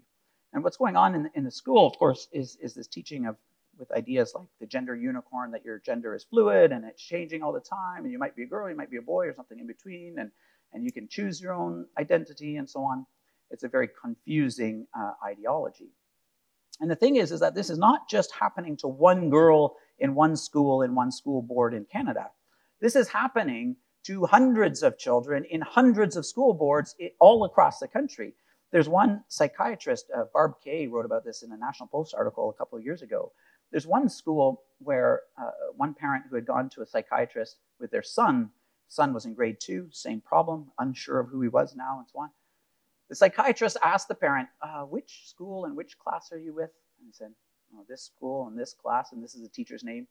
And what's going on in the, in the school, of course, is, is this teaching of with ideas like the gender unicorn, that your gender is fluid and it's changing all the time, and you might be a girl, you might be a boy, or something in between, and, and you can choose your own identity and so on. It's a very confusing uh, ideology. And the thing is, is that this is not just happening to one girl in one school in one school board in Canada. This is happening to hundreds of children in hundreds of school boards all across the country. There's one psychiatrist, uh, Barb Kay, wrote about this in a National Post article a couple of years ago. There's one school where uh, one parent who had gone to a psychiatrist with their son Son was in grade two, same problem, unsure of who he was now, and so on. The psychiatrist asked the parent, uh, Which school and which class are you with? And he said, oh, This school and this class, and this is the teacher's name.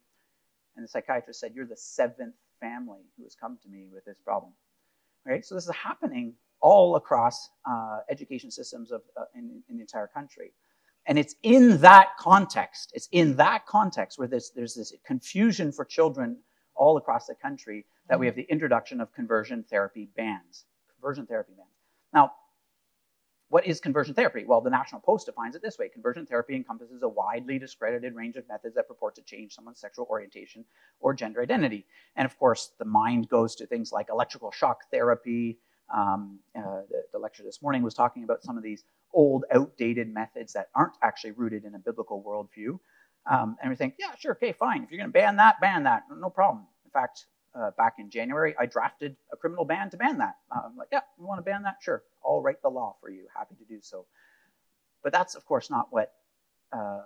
And the psychiatrist said, You're the seventh family who has come to me with this problem. Right? So this is happening all across uh, education systems of, uh, in, in, the entire country. And it's in that context, it's in that context where there's, there's this confusion for children all across the country that we have the introduction of conversion therapy bans. Conversion therapy bans. Now, what is conversion therapy? Well, the National Post defines it this way Conversion therapy encompasses a widely discredited range of methods that purport to change someone's sexual orientation or gender identity. And of course, the mind goes to things like electrical shock therapy. Um, uh, the, the, lecture this morning was talking about some of these old, outdated methods that aren't actually rooted in a biblical worldview. Um, and we think, yeah, sure, okay, fine. If you're going to ban that, ban that. No problem. In fact, uh, back in January, I drafted a criminal ban to ban that. Uh, I'm like, yeah, you want to ban that? Sure, I'll write the law for you. Happy to do so. But that's, of course, not what, uh,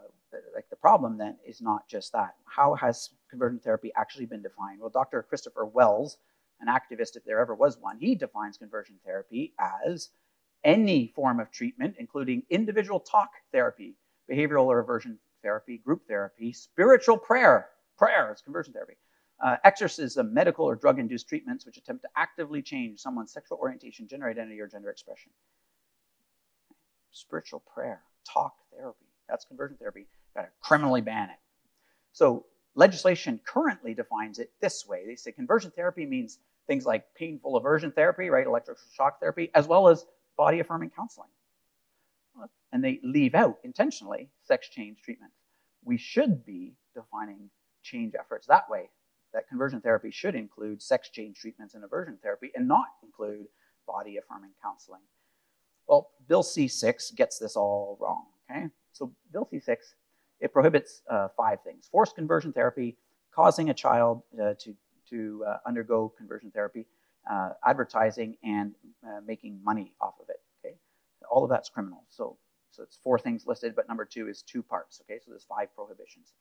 like, the problem then is not just that. How has conversion therapy actually been defined? Well, Dr. Kristopher Wells, an activist, if there ever was one, he defines conversion therapy as any form of treatment, including individual talk therapy, behavioral or aversion therapy, group therapy, spiritual prayer. Prayer is conversion therapy uh, exorcism, medical or drug induced treatments which attempt to actively change someone's sexual orientation, gender identity, or gender expression. Spiritual prayer, talk therapy, that's conversion therapy. Got to criminally ban it. So, legislation currently defines it this way they say conversion therapy means things like painful aversion therapy, right, electrical shock therapy, as well as body affirming counseling. And they leave out intentionally sex change treatments. We should be defining change efforts that way that conversion therapy should include sex change treatments and aversion therapy and not include body affirming counseling. Well, Bill C 6 gets this all wrong. Okay? So, Bill C 6 it prohibits uh, five things forced conversion therapy, causing a child uh, to, to uh, undergo conversion therapy, uh, advertising, and uh, making money off of it. Okay? All of that's criminal. So, so it's four things listed, but number two is two parts. Okay? So there's five prohibitions.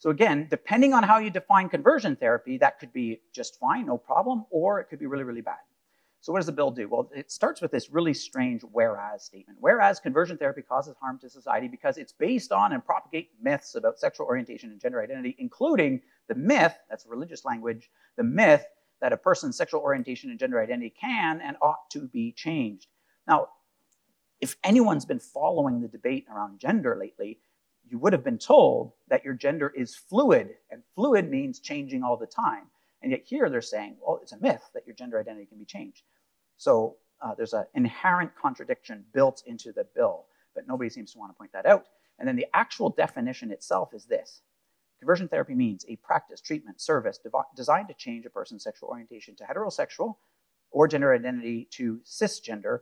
So again, depending on how you define conversion therapy, that could be just fine, no problem, or it could be really, really bad. So what does the bill do? Well, it starts with this really strange whereas statement. Whereas conversion therapy causes harm to society because it's based on and propagate myths about sexual orientation and gender identity, including the myth, that's religious language, the myth that a person's sexual orientation and gender identity can and ought to be changed. Now, if anyone's been following the debate around gender lately, you would have been told that your gender is fluid, and fluid means changing all the time. And yet here they're saying, well, it's a myth that your gender identity can be changed. So uh, there's an inherent contradiction built into the bill, but nobody seems to want to point that out. And then the actual definition itself is this Conversion therapy means a practice, treatment, service designed to change a person's sexual orientation to heterosexual or gender identity to cisgender,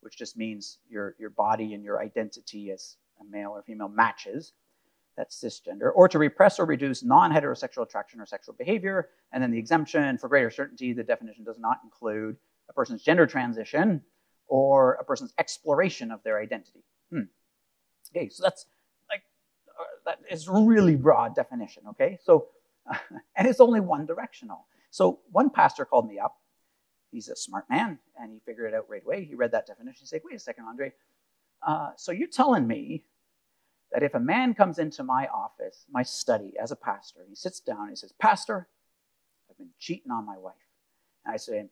which just means your, your body and your identity as a male or female matches, that's cisgender, or to repress or reduce non heterosexual attraction or sexual behavior. And then the exemption, for greater certainty, the definition does not include a person's gender transition or a person's exploration of their identity. Hmm. Okay, so that's like, uh, that is really broad definition, okay? So, uh, and it's only one directional. So one pastor called me up. He's a smart man, and he figured it out right away. He read that definition. He said, wait a second, Andre, uh, so you're telling me that if a man comes into my office, my study as a pastor, he sits down and he says, Pastor, I've been cheating on my wife. And I say,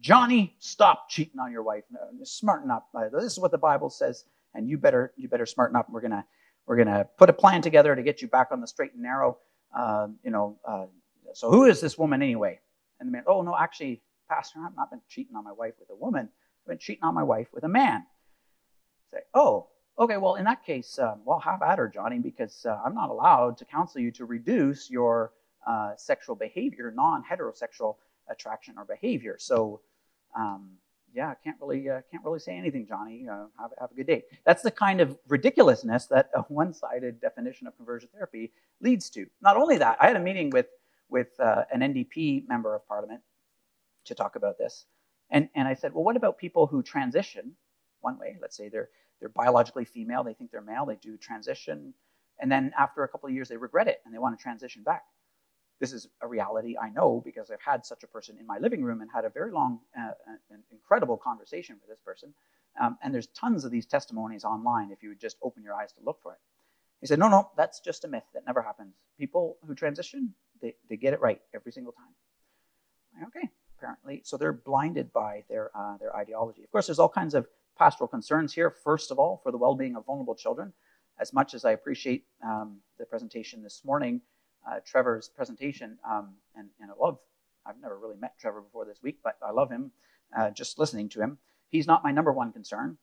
Johnny, stop cheating on your wife. No, smarten up. Uh, this is what the Bible says, and you better you better smarten up. We're gonna we're gonna put a plan together to get you back on the straight and narrow. Uh, you know. Uh, so who is this woman anyway? And the man, oh no, actually, Pastor, I've not been cheating on my wife with a woman. I've been cheating on my wife with a man. Say, oh, okay, well, in that case, um, well, have at her, Johnny, because uh, I'm not allowed to counsel you to reduce your uh, sexual behavior, non heterosexual attraction or behavior. So, um, yeah, can't really uh, can't really say anything, Johnny. Uh, have, have a good day. That's the kind of ridiculousness that a one-sided definition of conversion therapy leads to. Not only that, I had a meeting with with uh, an NDP member of Parliament to talk about this, and and I said, well, what about people who transition one way. Let's say they're they're biologically female, they think they're male, they do transition, and then after a couple of years they regret it and they want to transition back. this is a reality I know because I've had such a person in my living room and had a very long uh, and incredible conversation with this person. Um, and there's tons of these testimonies online if you would just open your eyes to look for it. He said, No, no, that's just a myth. That never happens. People who transition, they, they get it right every single time. Okay, apparently. So they're blinded by their, uh, their ideology. Of course, there's all kinds of pastoral concerns here. First of all, for the well being of vulnerable children. As much as I appreciate um, the presentation this morning, uh, Trevor's presentation, um, and, and I love, I've never really met Trevor before this week, but I love him uh, just listening to him. He's not my number one concern.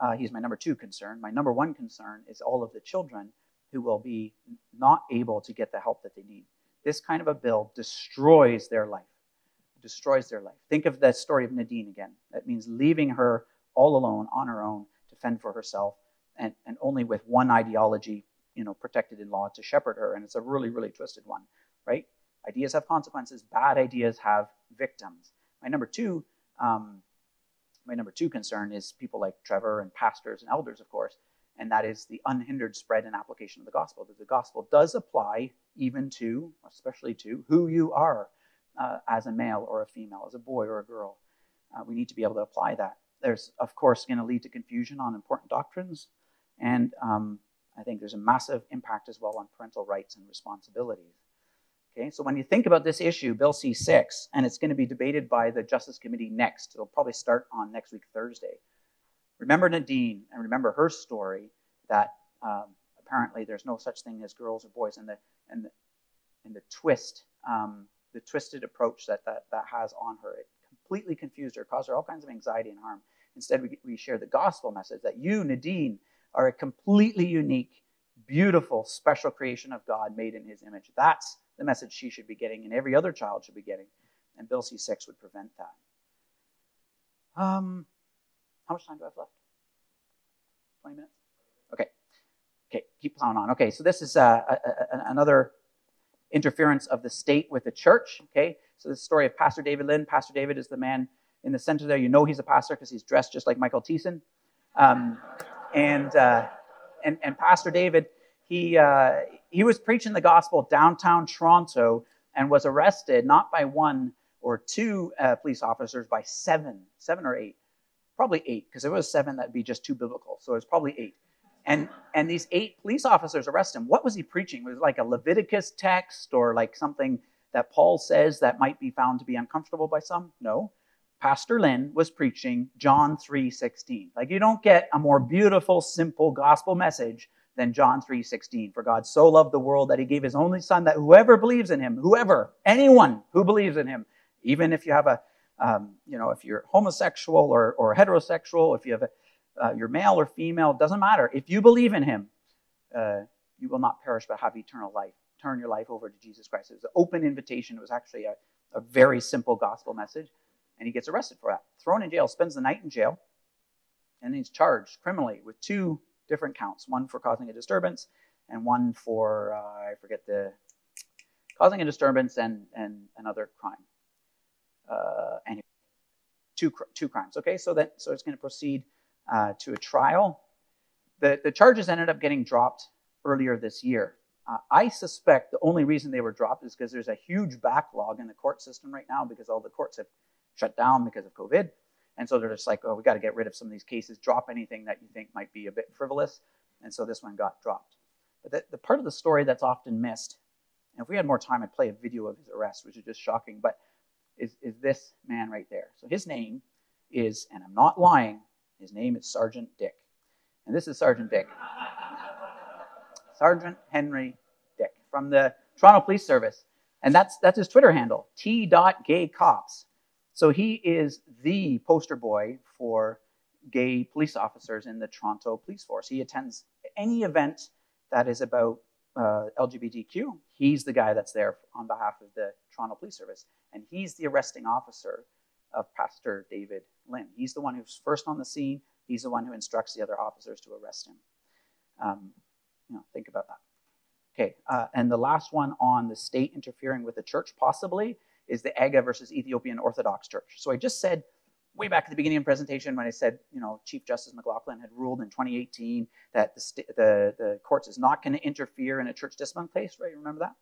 Uh, he's my number two concern. My number one concern is all of the children who will be not able to get the help that they need. This kind of a bill destroys their life. Destroys their life. Think of the story of Nadine again. That means leaving her all alone on her own to fend for herself and, and only with one ideology, you know, protected in law to shepherd her. And it's a really, really twisted one, right? Ideas have consequences. Bad ideas have victims. My number two um, my number two concern is people like Trevor and pastors and elders, of course, and that is the unhindered spread and application of the gospel. That the gospel does apply even to, especially to, who you are uh, as a male or a female, as a boy or a girl. Uh, we need to be able to apply that. There's, of course, going to lead to confusion on important doctrines, and um, I think there's a massive impact as well on parental rights and responsibilities. Okay, so when you think about this issue, Bill C6, and it's going to be debated by the Justice Committee next, it'll probably start on next week, Thursday. Remember Nadine and remember her story that um, apparently there's no such thing as girls or boys, and the and the, and the twist, um, the twisted approach that, that that has on her, it completely confused her, caused her all kinds of anxiety and harm. Instead, we, we share the gospel message that you, Nadine, are a completely unique, beautiful, special creation of God made in His image. That's the message she should be getting and every other child should be getting. And Bill C6 would prevent that. Um, how much time do I have left? 20 minutes? Okay. Okay, keep plowing on. Okay, so this is uh, a, a, another interference of the state with the church. Okay, so the story of Pastor David Lynn. Pastor David is the man in the center there. You know he's a pastor because he's dressed just like Michael Thiessen. Um, and, uh, and, and Pastor David he, uh, he was preaching the gospel downtown Toronto and was arrested not by one or two uh, police officers, by seven, seven or eight, probably eight, because if it was seven, that'd be just too biblical. So it was probably eight. And, and these eight police officers arrest him. What was he preaching? Was it like a Leviticus text or like something that Paul says that might be found to be uncomfortable by some? No. Pastor Lynn was preaching John 3:16. Like you don't get a more beautiful, simple gospel message than John 3:16. For God so loved the world that he gave his only son that whoever believes in him, whoever, anyone who believes in him, even if you have a, um, you know, if you're homosexual or, or heterosexual, if you have a, uh, you're male or female, doesn't matter. If you believe in him, uh, you will not perish but have eternal life. Turn your life over to Jesus Christ. It was an open invitation. It was actually a, a very simple gospel message. And he gets arrested for that. Thrown in jail, spends the night in jail, and he's charged criminally with two different counts one for causing a disturbance and one for, uh, I forget the, causing a disturbance and, and another crime. Uh, anyway, two, two crimes. Okay, so that so it's going to proceed uh, to a trial. The, the charges ended up getting dropped earlier this year. Uh, I suspect the only reason they were dropped is because there's a huge backlog in the court system right now because all the courts have shut down because of COVID. And so they're just like, oh, we got to get rid of some of these cases, drop anything that you think might be a bit frivolous. And so this one got dropped. But the, the part of the story that's often missed, and if we had more time, I'd play a video of his arrest, which is just shocking, but is, is this man right there. So his name is, and I'm not lying, his name is Sergeant Dick. And this is Sergeant Dick. Sergeant Henry Dick from the Toronto Police Service. And that's, that's his Twitter handle, t.gaycops. So he is the poster boy for gay police officers in the Toronto Police Force. He attends any event that is about uh, LGBTQ. He's the guy that's there on behalf of the Toronto Police Service, and he's the arresting officer of Pastor David Lynn. He's the one who's first on the scene. He's the one who instructs the other officers to arrest him. Um, you know, think about that. Okay, uh, and the last one on the state interfering with the church, possibly, is the AGA versus Ethiopian Orthodox Church. So I just said way back at the beginning of the presentation when I said, you know, Chief Justice McLachlin had ruled in 2018 that the, st- the, the courts is not going to interfere in a church discipline case, right? You Remember that?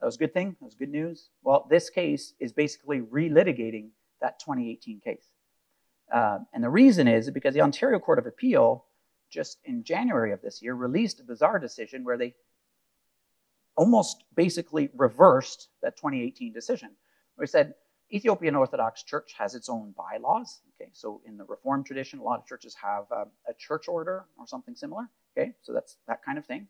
That was a good thing. That was good news. Well, this case is basically relitigating that 2018 case. Uh, and the reason is because the Ontario Court of Appeal, just in January of this year, released a bizarre decision where they almost basically reversed that 2018 decision. where We said Ethiopian Orthodox Church has its own bylaws. Okay, so in the Reformed tradition, a lot of churches have um, a church order or something similar. Okay, so that's that kind of thing.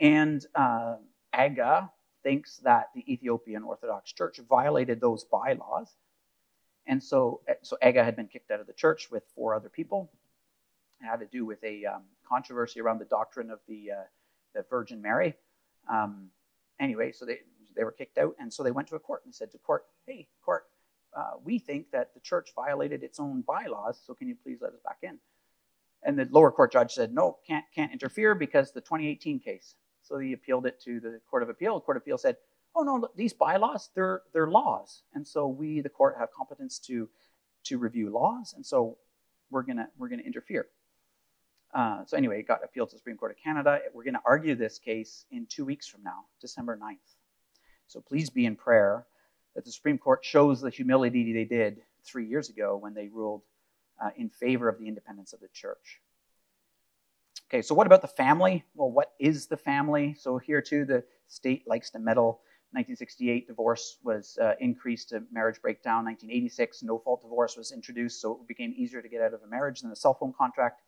And uh, AGA thinks that the Ethiopian Orthodox Church violated those bylaws. And so, so AGA had been kicked out of the church with four other people. It had to do with a um, controversy around the doctrine of the, uh, the Virgin Mary. Um, anyway, so they, they were kicked out, and so they went to a court and said to court, "Hey, court, uh, we think that the church violated its own bylaws, so can you please let us back in?" And the lower court judge said, "No, can't can't interfere because the 2018 case." So he appealed it to the Court of Appeal. The Court of Appeal said, "Oh no, these bylaws, they're they're laws, and so we, the court, have competence to to review laws, and so we're gonna we're gonna interfere." Uh, so anyway, it got appealed to the Supreme Court of Canada. We're to argue this case in two weeks from now, December 9th. So please be in prayer that the Supreme Court shows the humility they did three years ago when they ruled uh, in favor of the independence of the church. Okay, so what about the family? Well, what is the family? So here too, the state likes to meddle. 1968, divorce was uh, increased to marriage breakdown. 1986, no fault divorce was introduced, so it became easier to get out of a marriage than a cell phone contract.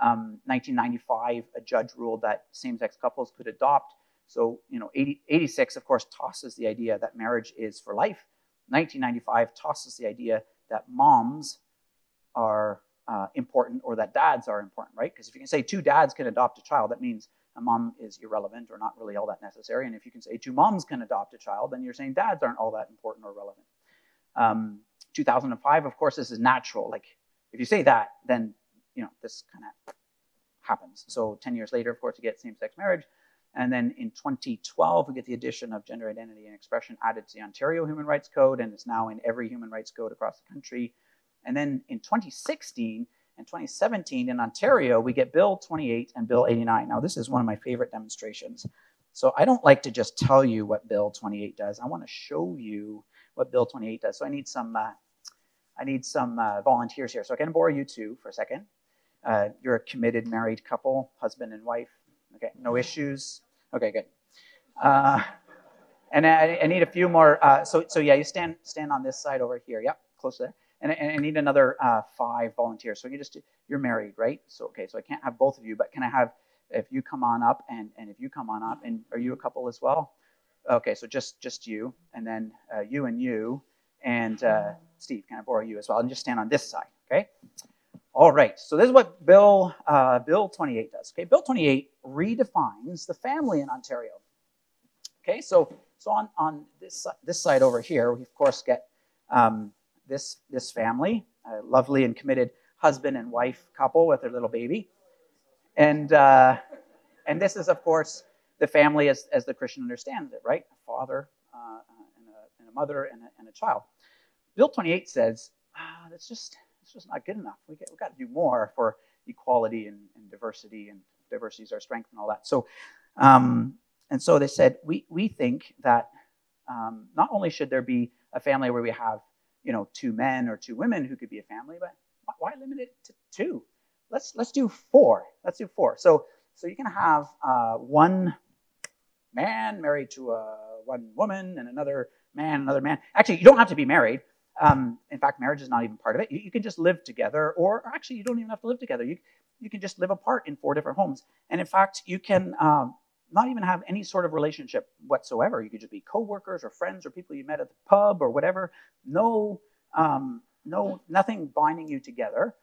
Um, 1995, a judge ruled that same sex couples could adopt. So, you know, 80, 86, of course, tosses the idea that marriage is for life. 1995 tosses the idea that moms are uh, important or that dads are important, right? Because if you can say two dads can adopt a child, that means a mom is irrelevant or not really all that necessary. And if you can say two moms can adopt a child, then you're saying dads aren't all that important or relevant. Um, 2005, of course, this is natural. Like, if you say that, then, you know, this kind of happens. So 10 years later, of course, you get same-sex marriage. And then in 2012, we get the addition of gender identity and expression added to the Ontario Human Rights Code, and it's now in every human rights code across the country. And then in 2016 and 2017 in Ontario, we get Bill 28 and Bill 89. Now, this is one of my favorite demonstrations. So I don't like to just tell you what Bill 28 does. I want to show you what Bill 28 does. So I need some, uh, I need some uh, volunteers here. So I can borrow you two for a second. Uh, you're a committed married couple, husband and wife. Okay, no issues. Okay, good. Uh, and I, I, need a few more. Uh, so, so yeah, you stand stand on this side over here. Yep, close there. And, I need another uh, five volunteers. So you just you're married, right? So okay, so I can't have both of you, but can I have if you come on up and and if you come on up and are you a couple as well? Okay, so just just you, and then uh, you and you, and uh, Steve. Can I borrow you as well? And just stand on this side. Okay. All right, so this is what Bill, uh, Bill 28 does. Okay, Bill 28 redefines the family in Ontario. Okay, so, so on, on this, this side over here, we of course get um, this, this family, a lovely and committed husband and wife couple with their little baby. And, uh, and this is, of course, the family as, as the Christian understands it, right? A father uh, and, a, and, a, mother and a, and a child. Bill 28 says, ah, that's just it's just not good enough. We have got to do more for equality and, and, diversity, and diversity is our strength and all that. So, um, and so they said, we, we think that um, not only should there be a family where we have, you know, two men or two women who could be a family, but why limit it to two? Let's let's do four. Let's do four. So so you can have uh, one man married to a one woman and another man, another man. Actually, you don't have to be married. Um, in fact, marriage is not even part of it. You, you, can just live together, or, actually, you don't even have to live together. You, you can just live apart in four different homes. And in fact, you can um, not even have any sort of relationship whatsoever. You could just be coworkers or friends or people you met at the pub or whatever. No, um, no, nothing binding you together.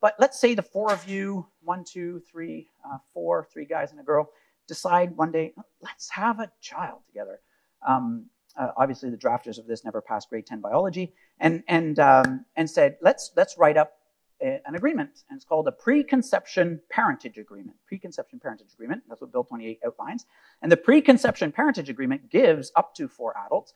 But let's say the four of you, one, two, three, uh, four, three guys and a girl, decide one day, let's have a child together. Um, uh, obviously the drafters of this never passed grade 10 biology, and, and, um, and said, let's, let's write up an agreement. And it's called a preconception parentage agreement. Preconception parentage agreement, that's what Bill 28 outlines. And the preconception parentage agreement gives up to four adults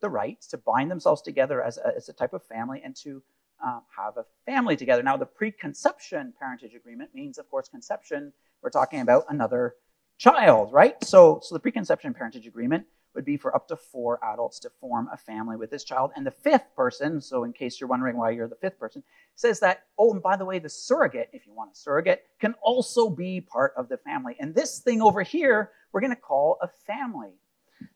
the right to bind themselves together as a, as a type of family and to uh, have a family together. Now, the preconception parentage agreement means, of course, conception. We're talking about another child, right? So, so the preconception parentage agreement would be for up to four adults to form a family with this child. And the fifth person, so in case you're wondering why you're the fifth person, says that, oh, and by the way, the surrogate, if you want a surrogate, can also be part of the family. And this thing over here, we're going to call a family.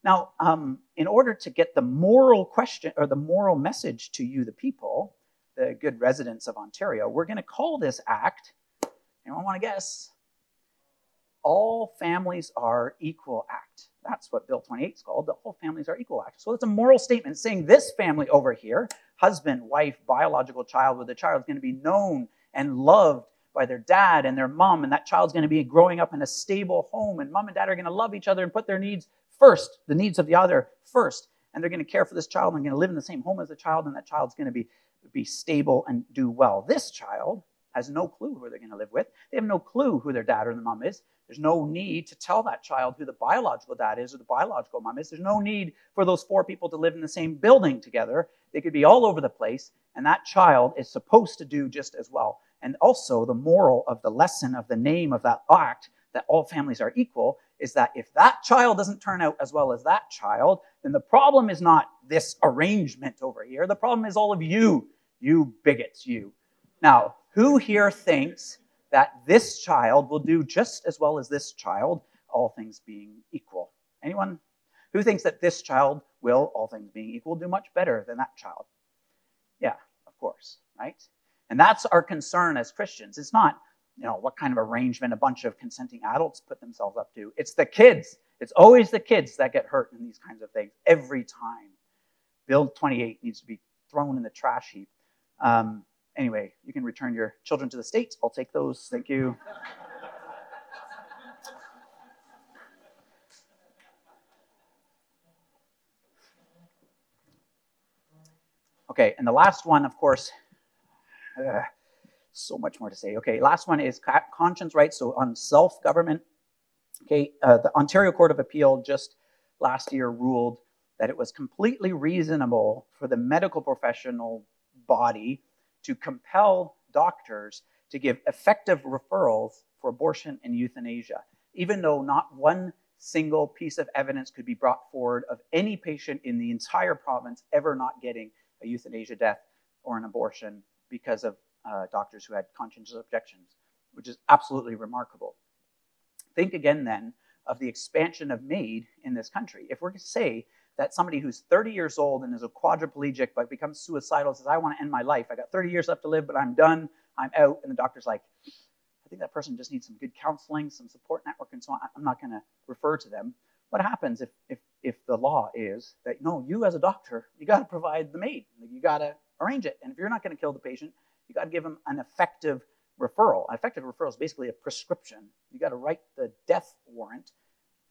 Now, um, in order to get the moral question or the moral message to you, the people, the good residents of Ontario, we're going to call this act, anyone want to guess? All families are equal act. That's what Bill 28 is called. The All Families Are Equal Act. So it's a moral statement saying this family over here, husband, wife, biological child with a child, is going to be known and loved by their dad and their mom, and that child's going to be growing up in a stable home, and mom and dad are going to love each other and put their needs first, the needs of the other first, and they're going to care for this child and going to live in the same home as the child, and that child's going to be, be stable and do well. This child has no clue who they're going to live with. They have no clue who their dad or their mom is. There's no need to tell that child who the biological dad is or the biological mom is. There's no need for those four people to live in the same building together. They could be all over the place, and that child is supposed to do just as well. And also, the moral of the lesson of the name of that act, that all families are equal, is that if that child doesn't turn out as well as that child, then the problem is not this arrangement over here. The problem is all of you, you bigots, you. Now, who here thinks that this child will do just as well as this child, all things being equal. Anyone who thinks that this child will, all things being equal, do much better than that child? Yeah, of course, right? And that's our concern as Christians. It's not, you know, what kind of arrangement a bunch of consenting adults put themselves up to. It's the kids. It's always the kids that get hurt in these kinds of things every time. Bill 28 needs to be thrown in the trash heap. Um, Anyway, you can return your children to the state. I'll take those. Thank you. Okay, and the last one, of course, uh, so much more to say. Okay, last one is conscience rights, so on self government. Okay, uh, the Ontario Court of Appeal just last year ruled that it was completely reasonable for the medical professional body to compel doctors to give effective referrals for abortion and euthanasia, even though not one single piece of evidence could be brought forward of any patient in the entire province ever not getting a euthanasia death or an abortion because of uh, doctors who had conscientious objections, which is absolutely remarkable. Think again then of the expansion of MAID in this country. If we're to say that somebody who's 30 years old and is a quadriplegic but becomes suicidal says, I want to end my life. I got 30 years left to live, but I'm done. I'm out. And the doctor's like, I think that person just needs some good counseling, some support network, and so on. I'm not going to refer to them. What happens if, if, if the law is that, no, you as a doctor, you got to provide the MAID. You got to arrange it. And if you're not going to kill the patient, you got to give them an effective referral. An effective referral is basically a prescription. You got to write the death warrant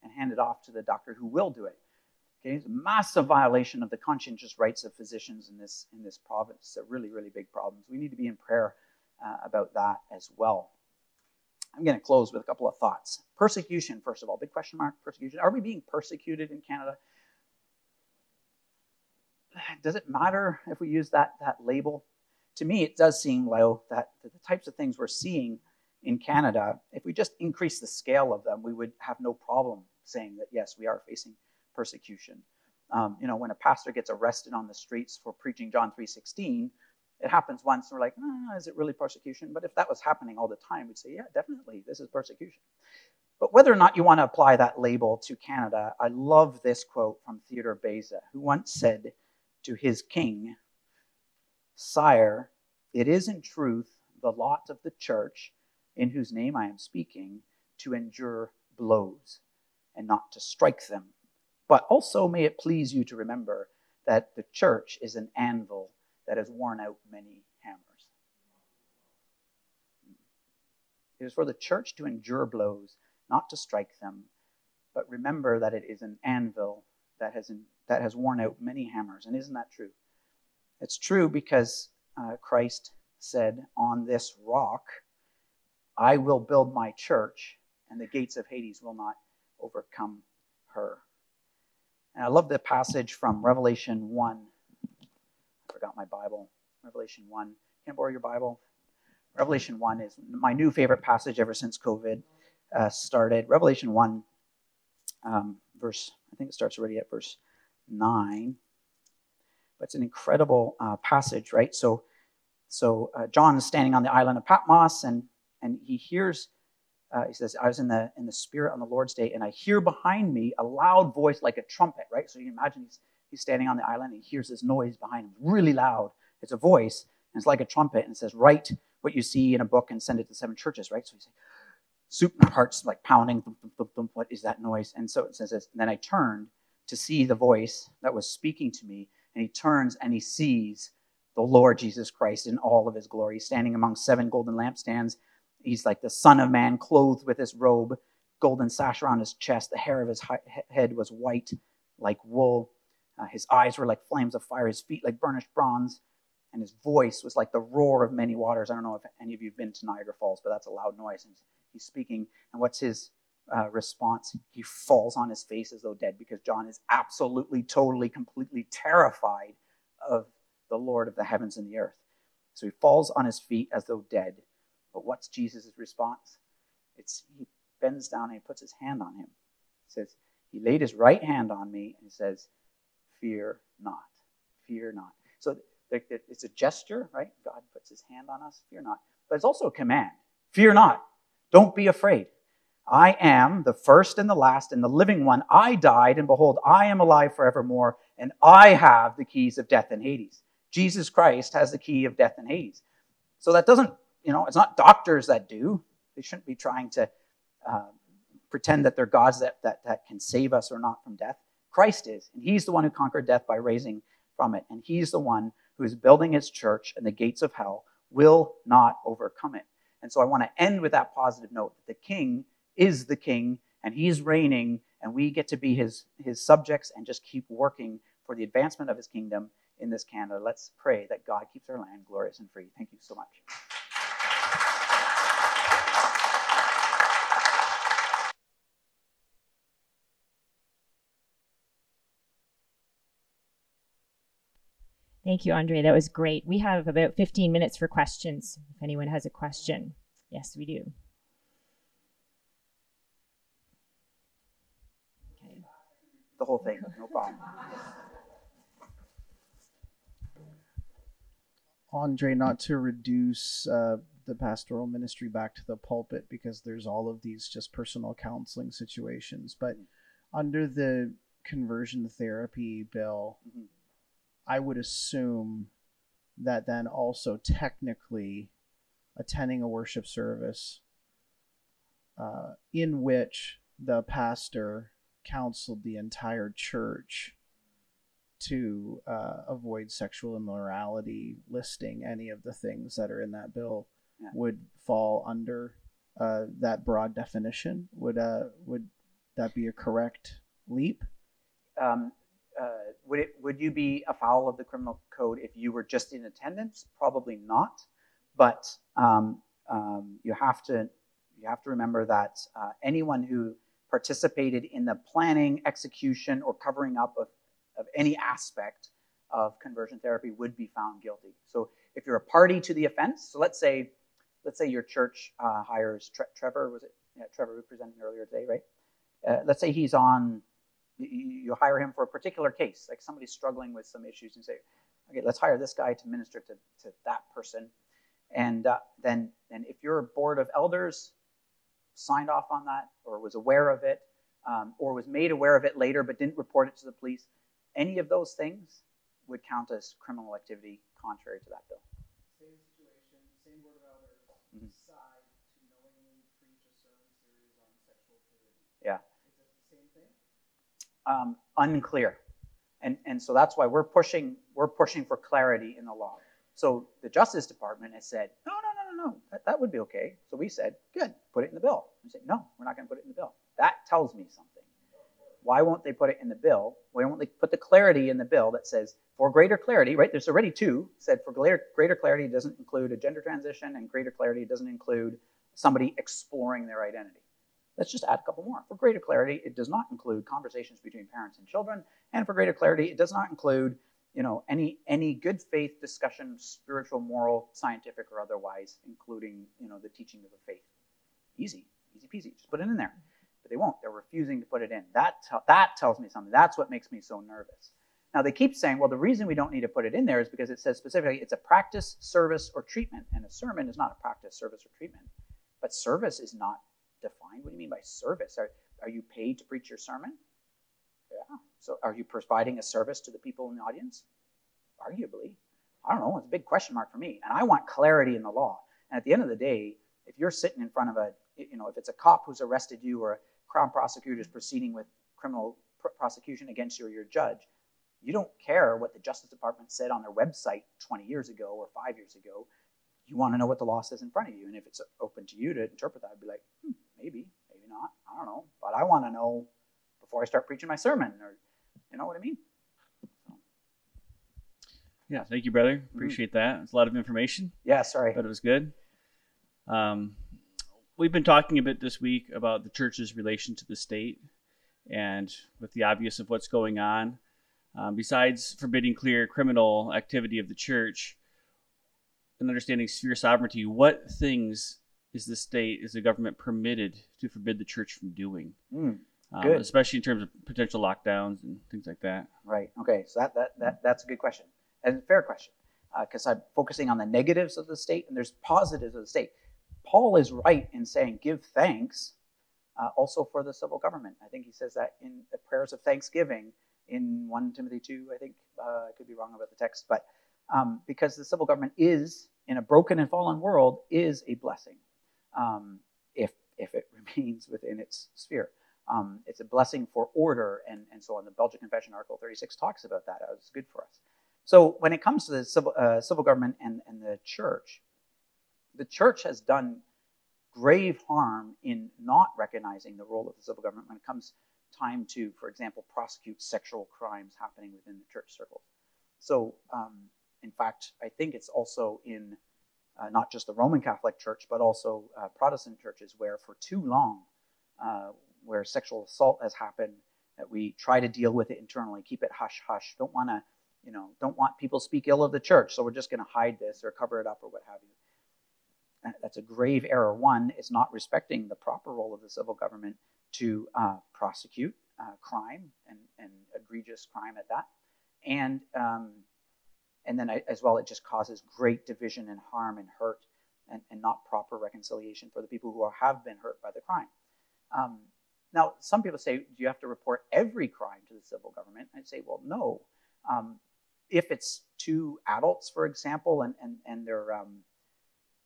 and hand it off to the doctor who will do it. Okay, it's a massive violation of the conscientious rights of physicians in this in this province. A really, really big problems. We need to be in prayer uh, about that as well. I'm going to close with a couple of thoughts. Persecution, first of all, big question mark. Persecution. Are we being persecuted in Canada? Does it matter if we use that that label? To me, it does seem, Leo, that the types of things we're seeing in Canada, if we just increase the scale of them, we would have no problem saying that yes, we are facing persecution. Um, you know, when a pastor gets arrested on the streets for preaching John 3:16, it happens once, and we're like, oh, is it really persecution? But if that was happening all the time, we'd say, yeah, definitely, this is persecution. But whether or not you want to apply that label to Canada, I love this quote from Theodore Beza, who once said to his king, Sire, it is in truth the lot of the church, in whose name I am speaking, to endure blows and not to strike them. But also may it please you to remember that the church is an anvil that has worn out many hammers. It is for the church to endure blows, not to strike them, but remember that it is an anvil that has, in, that has worn out many hammers. And isn't that true? It's true because uh, Christ said, On this rock I will build my church, and the gates of Hades will not overcome her. And I love the passage from Revelation 1. I forgot my Bible. Revelation 1. Can I borrow your Bible? Revelation 1 is my new favorite passage ever since COVID uh, started. Revelation 1, um, verse, I think it starts already at verse 9. But it's an incredible uh, passage, right? So, so uh, John is standing on the island of Patmos, and, and he hears, uh, he says, I was in the, in the Spirit on the Lord's day, and I hear behind me a loud voice like a trumpet, right? So you imagine he's, he's standing on the island, and he hears this noise behind him, really loud. It's a voice, and it's like a trumpet, and it says, Write what you see in a book and send it to seven churches, right? So he's like, soup, my heart's like pounding. Thump, thump, thump, what is that noise? And so it says this. And then I turned to see the voice that was speaking to me. And he turns and he sees the Lord Jesus Christ in all of his glory, standing among seven golden lampstands. He's like the Son of Man, clothed with his robe, golden sash around his chest. The hair of his head was white like wool. Uh, his eyes were like flames of fire, his feet like burnished bronze, and his voice was like the roar of many waters. I don't know if any of you have been to Niagara Falls, but that's a loud noise. And he's speaking, and what's his uh, response? He falls on his face as though dead because John is absolutely, totally, completely terrified of the Lord of the heavens and the earth. So he falls on his feet as though dead. But what's Jesus' response? It's he bends down and he puts his hand on him. He says, He laid his right hand on me and says, Fear not. Fear not. So it's a gesture, right? God puts his hand on us, fear not. But it's also a command. Fear not. Don't be afraid. I am the first and the last and the living one. I died, and behold, I am alive forevermore, and I have the keys of death and Hades. Jesus Christ has the key of death and Hades. So that doesn't, you know, it's not doctors that do. They shouldn't be trying to uh, pretend that they're gods that, that, that can save us or not from death. Christ is, and He's the one who conquered death by raising from it, and He's the one who is building His church, and the gates of hell will not overcome it. And so I want to end with that positive note that the king is the king and he's reigning and we get to be his, his subjects and just keep working for the advancement of his kingdom in this Canada. Let's pray that God keeps our land glorious and free. Thank you so much. Thank you, Andre. That was great. We have about 15 minutes for questions if anyone has a question. Yes, we do. Okay. The whole thing, no problem. Andre, not to reduce uh, the pastoral ministry back to the pulpit because there's all of these just personal counseling situations, but under the conversion therapy bill, mm-hmm I would assume that then also technically attending a worship service uh, in which the pastor counseled the entire church to uh, avoid sexual immorality, listing any of the things that are in that bill yeah. would fall under uh, that broad definition. Would uh, would that be a correct leap? Um, uh, would it would you be afoul of the criminal code if you were just in attendance? Probably not, but um, um, you have to you have to remember that uh, anyone who participated in the planning, execution, or covering up of, of any aspect of conversion therapy would be found guilty. So if you're a party to the offense, so let's say let's say your church uh, hires Tre- Trevor was it yeah, Trevor who presented earlier today, right? Uh, let's say he's on you hire him for a particular case, like somebody's struggling with some issues, and say, okay, let's hire this guy to minister to, to that person. And uh, then, then if your board of elders signed off on that, or was aware of it, um, or was made aware of it later but didn't report it to the police, any of those things would count as criminal activity contrary to that bill. Same situation, same board of elders mm-hmm. decide to knowingly preach a sermon series on sexual purity. Yeah. Um, unclear. And, and so that's why we're pushing, we're pushing for clarity in the law. So the Justice Department has said, no, no, no, no, no, that, that would be okay. So we said, good, put it in the bill. We said, no, we're not going to put it in the bill. That tells me something. Why won't they put it in the bill? Why won't they put the clarity in the bill that says, for greater clarity, right? There's already two, said for greater, greater clarity doesn't include a gender transition, and greater clarity doesn't include somebody exploring their identity. Let's just add a couple more. For greater clarity, it does not include conversations between parents and children, and for greater clarity, it does not include you know any any good faith discussion, spiritual, moral, scientific, or otherwise, including you know the teaching of the faith. Easy, easy peasy. Just put it in there. but they won't. They're refusing to put it in. That, that tells me something. That's what makes me so nervous. Now, they keep saying, well, the reason we don't need to put it in there is because it says specifically it's a practice, service, or treatment. And a sermon is not a practice, service, or treatment. But service is not defined. What do you mean by service? Are, are you paid to preach your sermon? Yeah. So are you providing a service to the people in the audience? Arguably. I don't know. It's a big question mark for me. And I want clarity in the law. And at the end of the day, if you're sitting in front of a, you know, if it's a cop who's arrested you or a crown prosecutor is proceeding with criminal pr- prosecution against you or your judge, you don't care what the Justice Department said on their website 20 years ago or five years ago. You want to know what the law says in front of you. And if it's open to you to interpret that, I'd be like, hmm, maybe, maybe not. I don't know. But I want to know before I start preaching my sermon, or you know what I mean? Yeah, thank you, brother. Appreciate that. It's a lot of information, Yeah, sorry. but it was good. Um, we've been talking a bit this week about the church's relation to the state, and with the obvious of what's going on, um, besides forbidding clear criminal activity of the church and understanding sphere sovereignty, what things is the state, is the government permitted to forbid the church from doing? Mm, Um, especially in terms of potential lockdowns and things like that. right. Okay. So that, that, that that's a good question and a fair question because I'm focusing on the negatives of the state and there's positives of the state. Paul is right in saying give thanks uh, also for the civil government. I think he says that in the prayers of thanksgiving in 1 Timothy 2, I think. Uh, I could be wrong about the text, but um, because the civil government is, in a broken and fallen world, is a blessing um, if, if it remains within its sphere. Um, it's a blessing for order and, and so on. The Belgic Confession, Article 36, talks about that. It's good for us. So when it comes to the civil, uh, civil government and, and the church, the church has done grave harm in not recognizing the role of the civil government when it comes time to, for example, prosecute sexual crimes happening within the church circles. So, um, in fact, I think it's also in uh, not just the Roman Catholic Church, but also uh, Protestant churches where for too long, uh, where sexual assault has happened, that we try to deal with it internally, keep it hush hush. Don't want to, you know, don't want people speak ill of the church, so we're just going to hide this or cover it up or what have you. That's a grave error. One it's not respecting the proper role of the civil government to uh, prosecute uh, crime and, and egregious crime at that, and um, and then I, as well, it just causes great division and harm and hurt, and, and not proper reconciliation for the people who are, have been hurt by the crime. Um, now, some people say, do you have to report every crime to the civil government? I'd say, well, no. Um, if it's two adults, for example, and, and, and they're, um,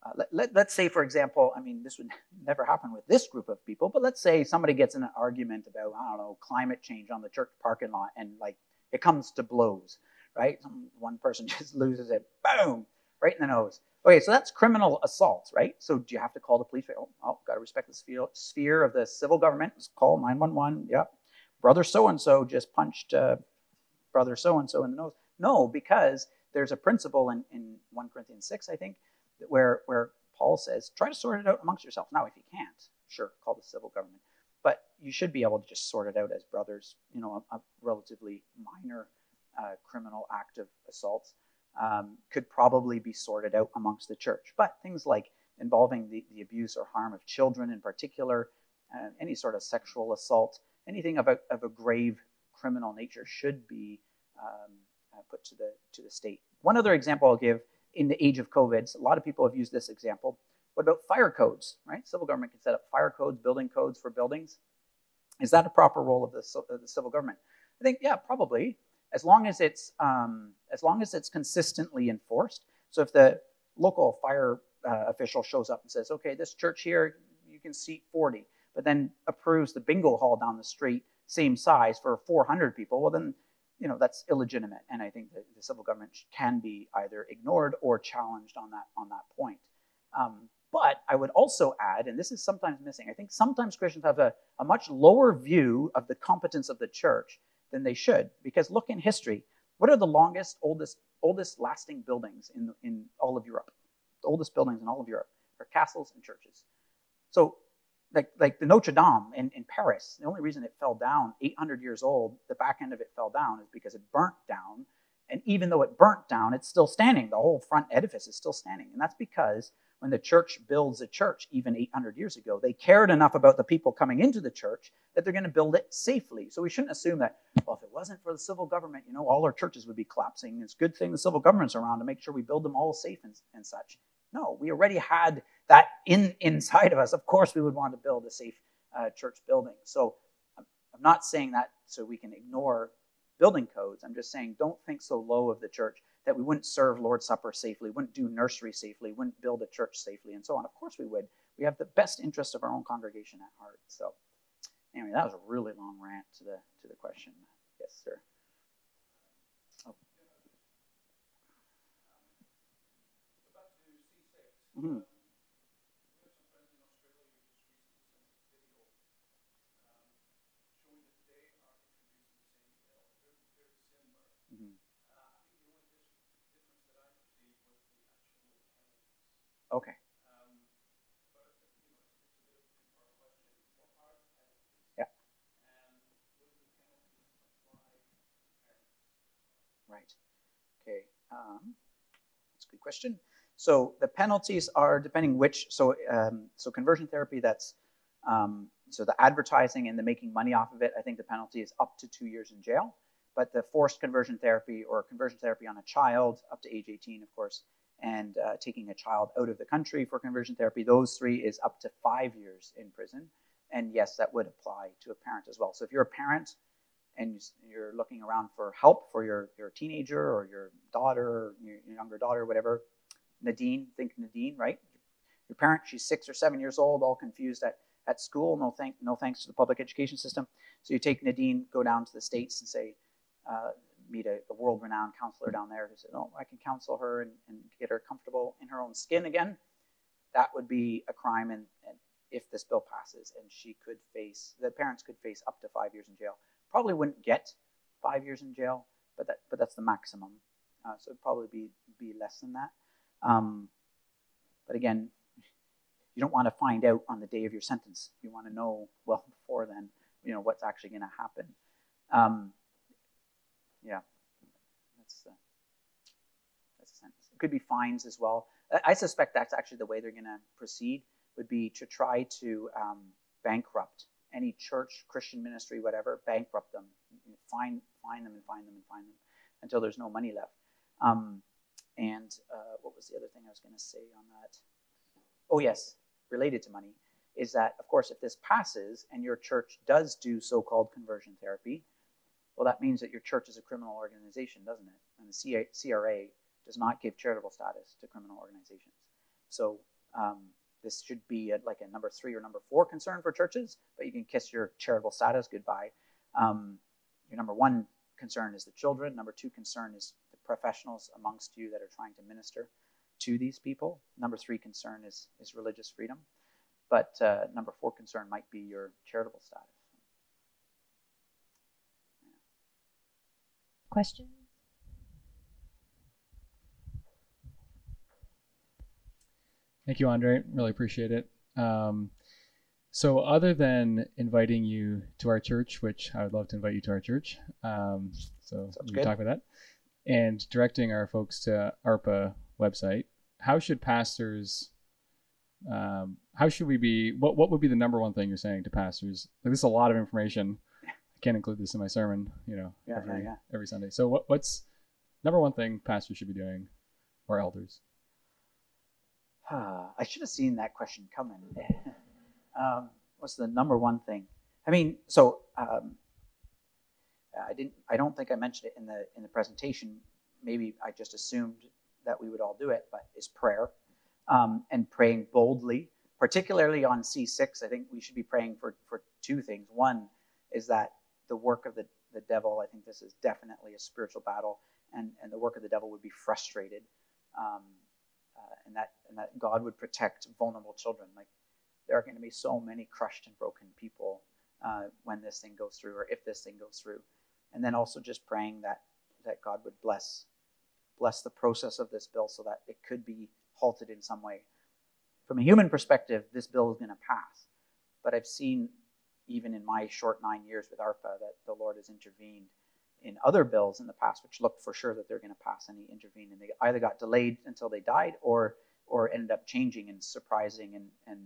uh, let, let, let's say, for example, I mean, this would never happen with this group of people, but let's say somebody gets in an argument about, I don't know, climate change on the church parking lot, and like it comes to blows, right? One person just loses it, boom, right in the nose. Okay, so that's criminal assault, right? So do you have to call the police? Oh, oh got to respect the sphere, sphere of the civil government. Let's call 911. Yep. Brother so and so just punched uh, brother so and so in the nose. No, because there's a principle in, in 1 Corinthians 6, I think, where, where Paul says, try to sort it out amongst yourselves. Now, if you can't, sure, call the civil government. But you should be able to just sort it out as brothers, you know, a, a relatively minor uh, criminal act of assault um, could probably be sorted out amongst the church. But things like involving the, the abuse or harm of children in particular, uh, any sort of sexual assault, anything of a, of a grave criminal nature should be um, uh, put to the, to the state. One other example I'll give in the age of COVID, a lot of people have used this example. What about fire codes, right? Civil government can set up fire codes, building codes for buildings. Is that a proper role of the, of the civil government? I think, yeah, probably as long as it's um, as long as it's consistently enforced. So if the local fire uh, official shows up and says, "Okay, this church here, you can seat 40," but then approves the bingo hall down the street, same size for 400 people, well then, you know, that's illegitimate. And I think that the civil government can be either ignored or challenged on that on that point. Um, but I would also add, and this is sometimes missing, I think sometimes Christians have a, a much lower view of the competence of the church than they should. Because look in history, what are the longest, oldest, oldest lasting buildings in, in all of Europe? The oldest buildings in all of Europe are castles and churches. So, like, like the Notre Dame in, in Paris, the only reason it fell down, 800 years old, the back end of it fell down, is because it burnt down. And even though it burnt down, it's still standing. The whole front edifice is still standing. And that's because when the church builds a church, even 800 years ago, they cared enough about the people coming into the church that they're going to build it safely. So we shouldn't assume that, well, if it wasn't for the civil government, you know, all our churches would be collapsing. It's a good thing the civil government's around to make sure we build them all safe and, and such. No, we already had that in inside of us. Of course, we would want to build a safe uh, church building. So I'm, I'm not saying that so we can ignore building codes. I'm just saying don't think so low of the church that we wouldn't serve Lord's Supper safely, wouldn't do nursery safely, wouldn't build a church safely, and so on. Of course we would. We have the best interest of our own congregation at heart. So anyway, that was a really long rant to the to the question. Yes, sir. Oh. Mm-hmm. Okay. Yeah. Right. Okay. Um, that's a good question. So the penalties are depending which. So um, so conversion therapy. That's um, so the advertising and the making money off of it. I think the penalty is up to two years in jail. But the forced conversion therapy or conversion therapy on a child up to age 18, of course, and uh, taking a child out of the country for conversion therapy, those three is up to five years in prison. And yes, that would apply to a parent as well. So if you're a parent and you're looking around for help for your, your teenager or your daughter your younger daughter, whatever, Nadine, think Nadine, right? Your parent, she's six or seven years old, all confused at, at school. No, thank, no thanks to the public education system. So you take Nadine, go down to the States and say, uh, meet a, a world renowned counselor down there who said, Oh, I can counsel her and, and, get her comfortable in her own skin again, that would be a crime. And, and, if this bill passes, and she could face, the parents could face up to five years in jail. Probably wouldn't get five years in jail, but, that, but that's the maximum. Uh, so it'd probably be, be less than that. Um, but again, you don't want to find out on the day of your sentence. You want to know well before then, you know, what's actually going to happen. Um, yeah, that's uh, that's a sentence. It could be fines as well. I, suspect that's actually the way they're going to proceed. Would be to try to um, bankrupt any church, Christian ministry, whatever, bankrupt them, find, fine them, and find them, and find them until there's no money left. Um, and uh, what was the other thing I was going to say on that? Oh yes, related to money is that of course if this passes and your church does do so-called conversion therapy well, that means that your church is a criminal organization, doesn't it? And the CRA does not give charitable status to criminal organizations. So um, this should be like a number three or number four concern for churches, but you can kiss your charitable status goodbye. Um, your number one concern is the children. Number two concern is the professionals amongst you that are trying to minister to these people. Number three concern is, is religious freedom. But uh, number four concern might be your charitable status. Questions? Thank you, Andre. Really appreciate it. Um, so, other than inviting you to our church, which I would love to invite you to our church, um, so Sounds we can talk about that, and directing our folks to ARPA website, how should pastors, um, how should we be? What what would be the number one thing you're saying to pastors? Like, this is a lot of information can't include this in my sermon, you know, yeah, every yeah, yeah. every Sunday. So what what's number one thing pastors should be doing or elders? I should have seen that question coming. um, what's the number one thing? I mean, so um, I didn't. I don't think I mentioned it in the in the presentation. Maybe I just assumed that we would all do it, but is prayer um, and praying boldly, particularly on C6. I think we should be praying for for two things. One is that the work of the, the devil. I think this is definitely a spiritual battle, and, and the work of the devil would be frustrated, um, uh, and that and that God would protect vulnerable children. Like there are going to be so many crushed and broken people uh, when this thing goes through, or if this thing goes through, and then also just praying that that God would bless bless the process of this bill so that it could be halted in some way. From a human perspective, this bill is going to pass, but I've seen even in my short nine years with ARPA, that the Lord has intervened in other bills in the past, which looked for sure that they're going to pass, and He intervened, and they either got delayed until they died, or or ended up changing in surprising and, and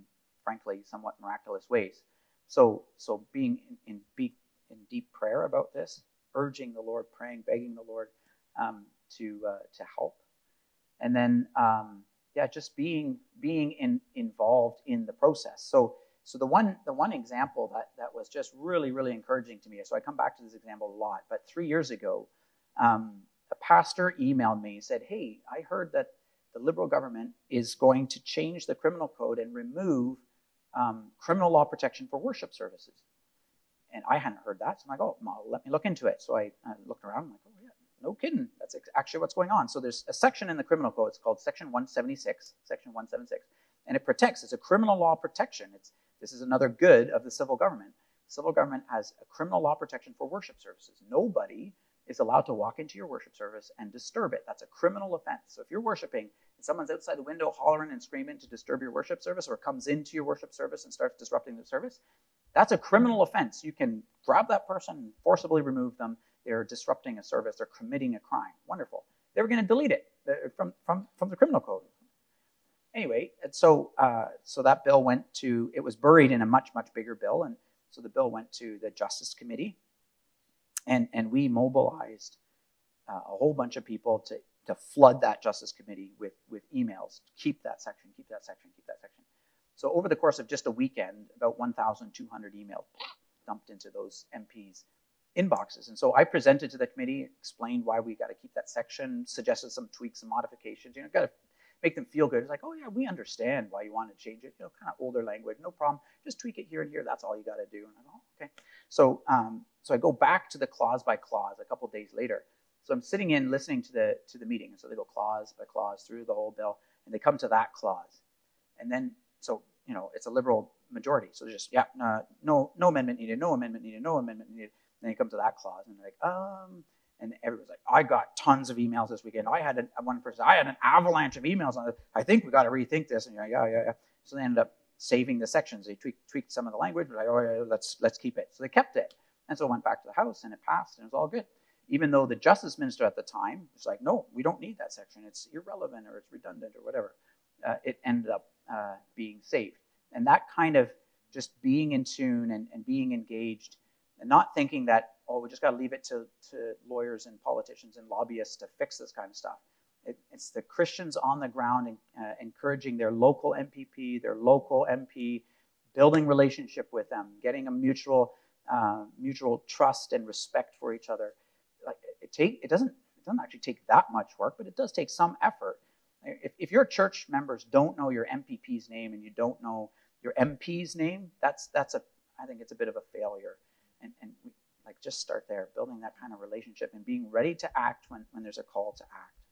frankly somewhat miraculous ways. So so being in, in, deep, in deep prayer about this, urging the Lord, praying, begging the Lord um, to uh, to help, and then um, yeah, just being being in, involved in the process. So so the one the one example that that was just really really encouraging to me. So I come back to this example a lot. But three years ago, um, a pastor emailed me and said, "Hey, I heard that the liberal government is going to change the criminal code and remove um, criminal law protection for worship services." And I hadn't heard that, so I'm like, "Oh, well, let me look into it." So I, I looked around. I'm like, "Oh yeah, no kidding. That's actually what's going on." So there's a section in the criminal code. It's called Section 176. Section 176, and it protects. It's a criminal law protection. It's this is another good of the civil government. Civil government has a criminal law protection for worship services. Nobody is allowed to walk into your worship service and disturb it. That's a criminal offense. So if you're worshiping and someone's outside the window hollering and screaming to disturb your worship service or comes into your worship service and starts disrupting the service, that's a criminal offense. You can grab that person and forcibly remove them. They're disrupting a service. They're committing a crime. Wonderful. They were going to delete it uh, from, from, from the criminal code anyway, so uh, so that bill went to it was buried in a much much bigger bill, and so the bill went to the Justice Committee, and and we mobilized uh, a whole bunch of people to to flood that Justice Committee with with emails. Keep that section. Keep that section. Keep that section. So over the course of just a weekend, about 1,200 emails dumped into those MPs' inboxes. And so I presented to the committee, explained why we got to keep that section, suggested some tweaks and modifications. You know, got to make them feel good. It's like, oh yeah, we understand why you want to change it. You know, kind of older language, no problem. Just tweak it here and here. That's all you got to do. And I'm, oh, okay. So, um, so I go back to the clause by clause a couple days later. So I'm sitting in listening to the to the meeting, and so they go clause by clause through the whole bill, and they come to that clause, and then so you know it's a liberal majority, so just yeah, uh, no no amendment needed, no amendment needed, no amendment needed. And then you come to that clause, and they're like, um, and everyone's like, I got tons of emails this weekend. I had an, one person, I had an avalanche of emails on it. I think we got to rethink this. And you're like, yeah, yeah, yeah. So they ended up saving the sections. They tweaked, tweaked some of the language. Like, oh, yeah, let's let's keep it. So they kept it, and so it went back to the House, and it passed, and it was all good. Even though the Justice Minister at the time was like, no, we don't need that section. It's irrelevant or it's redundant or whatever. Uh, it ended up uh, being saved, and that kind of just being in tune and, and being engaged, and not thinking that oh, we just got to leave it to, to lawyers and politicians and lobbyists to fix this kind of stuff. It, it's the Christians on the ground and, uh, encouraging their local MPP, their local MP, building relationship with them, getting a mutual uh, mutual trust and respect for each other. Like it take it doesn't it doesn't actually take that much work, but it does take some effort. If, if your church members don't know your MPP's name and you don't know your MP's name, that's that's a I think it's a bit of a failure. And, and like just start there, building that kind of relationship and being ready to act when, when there's a call to act.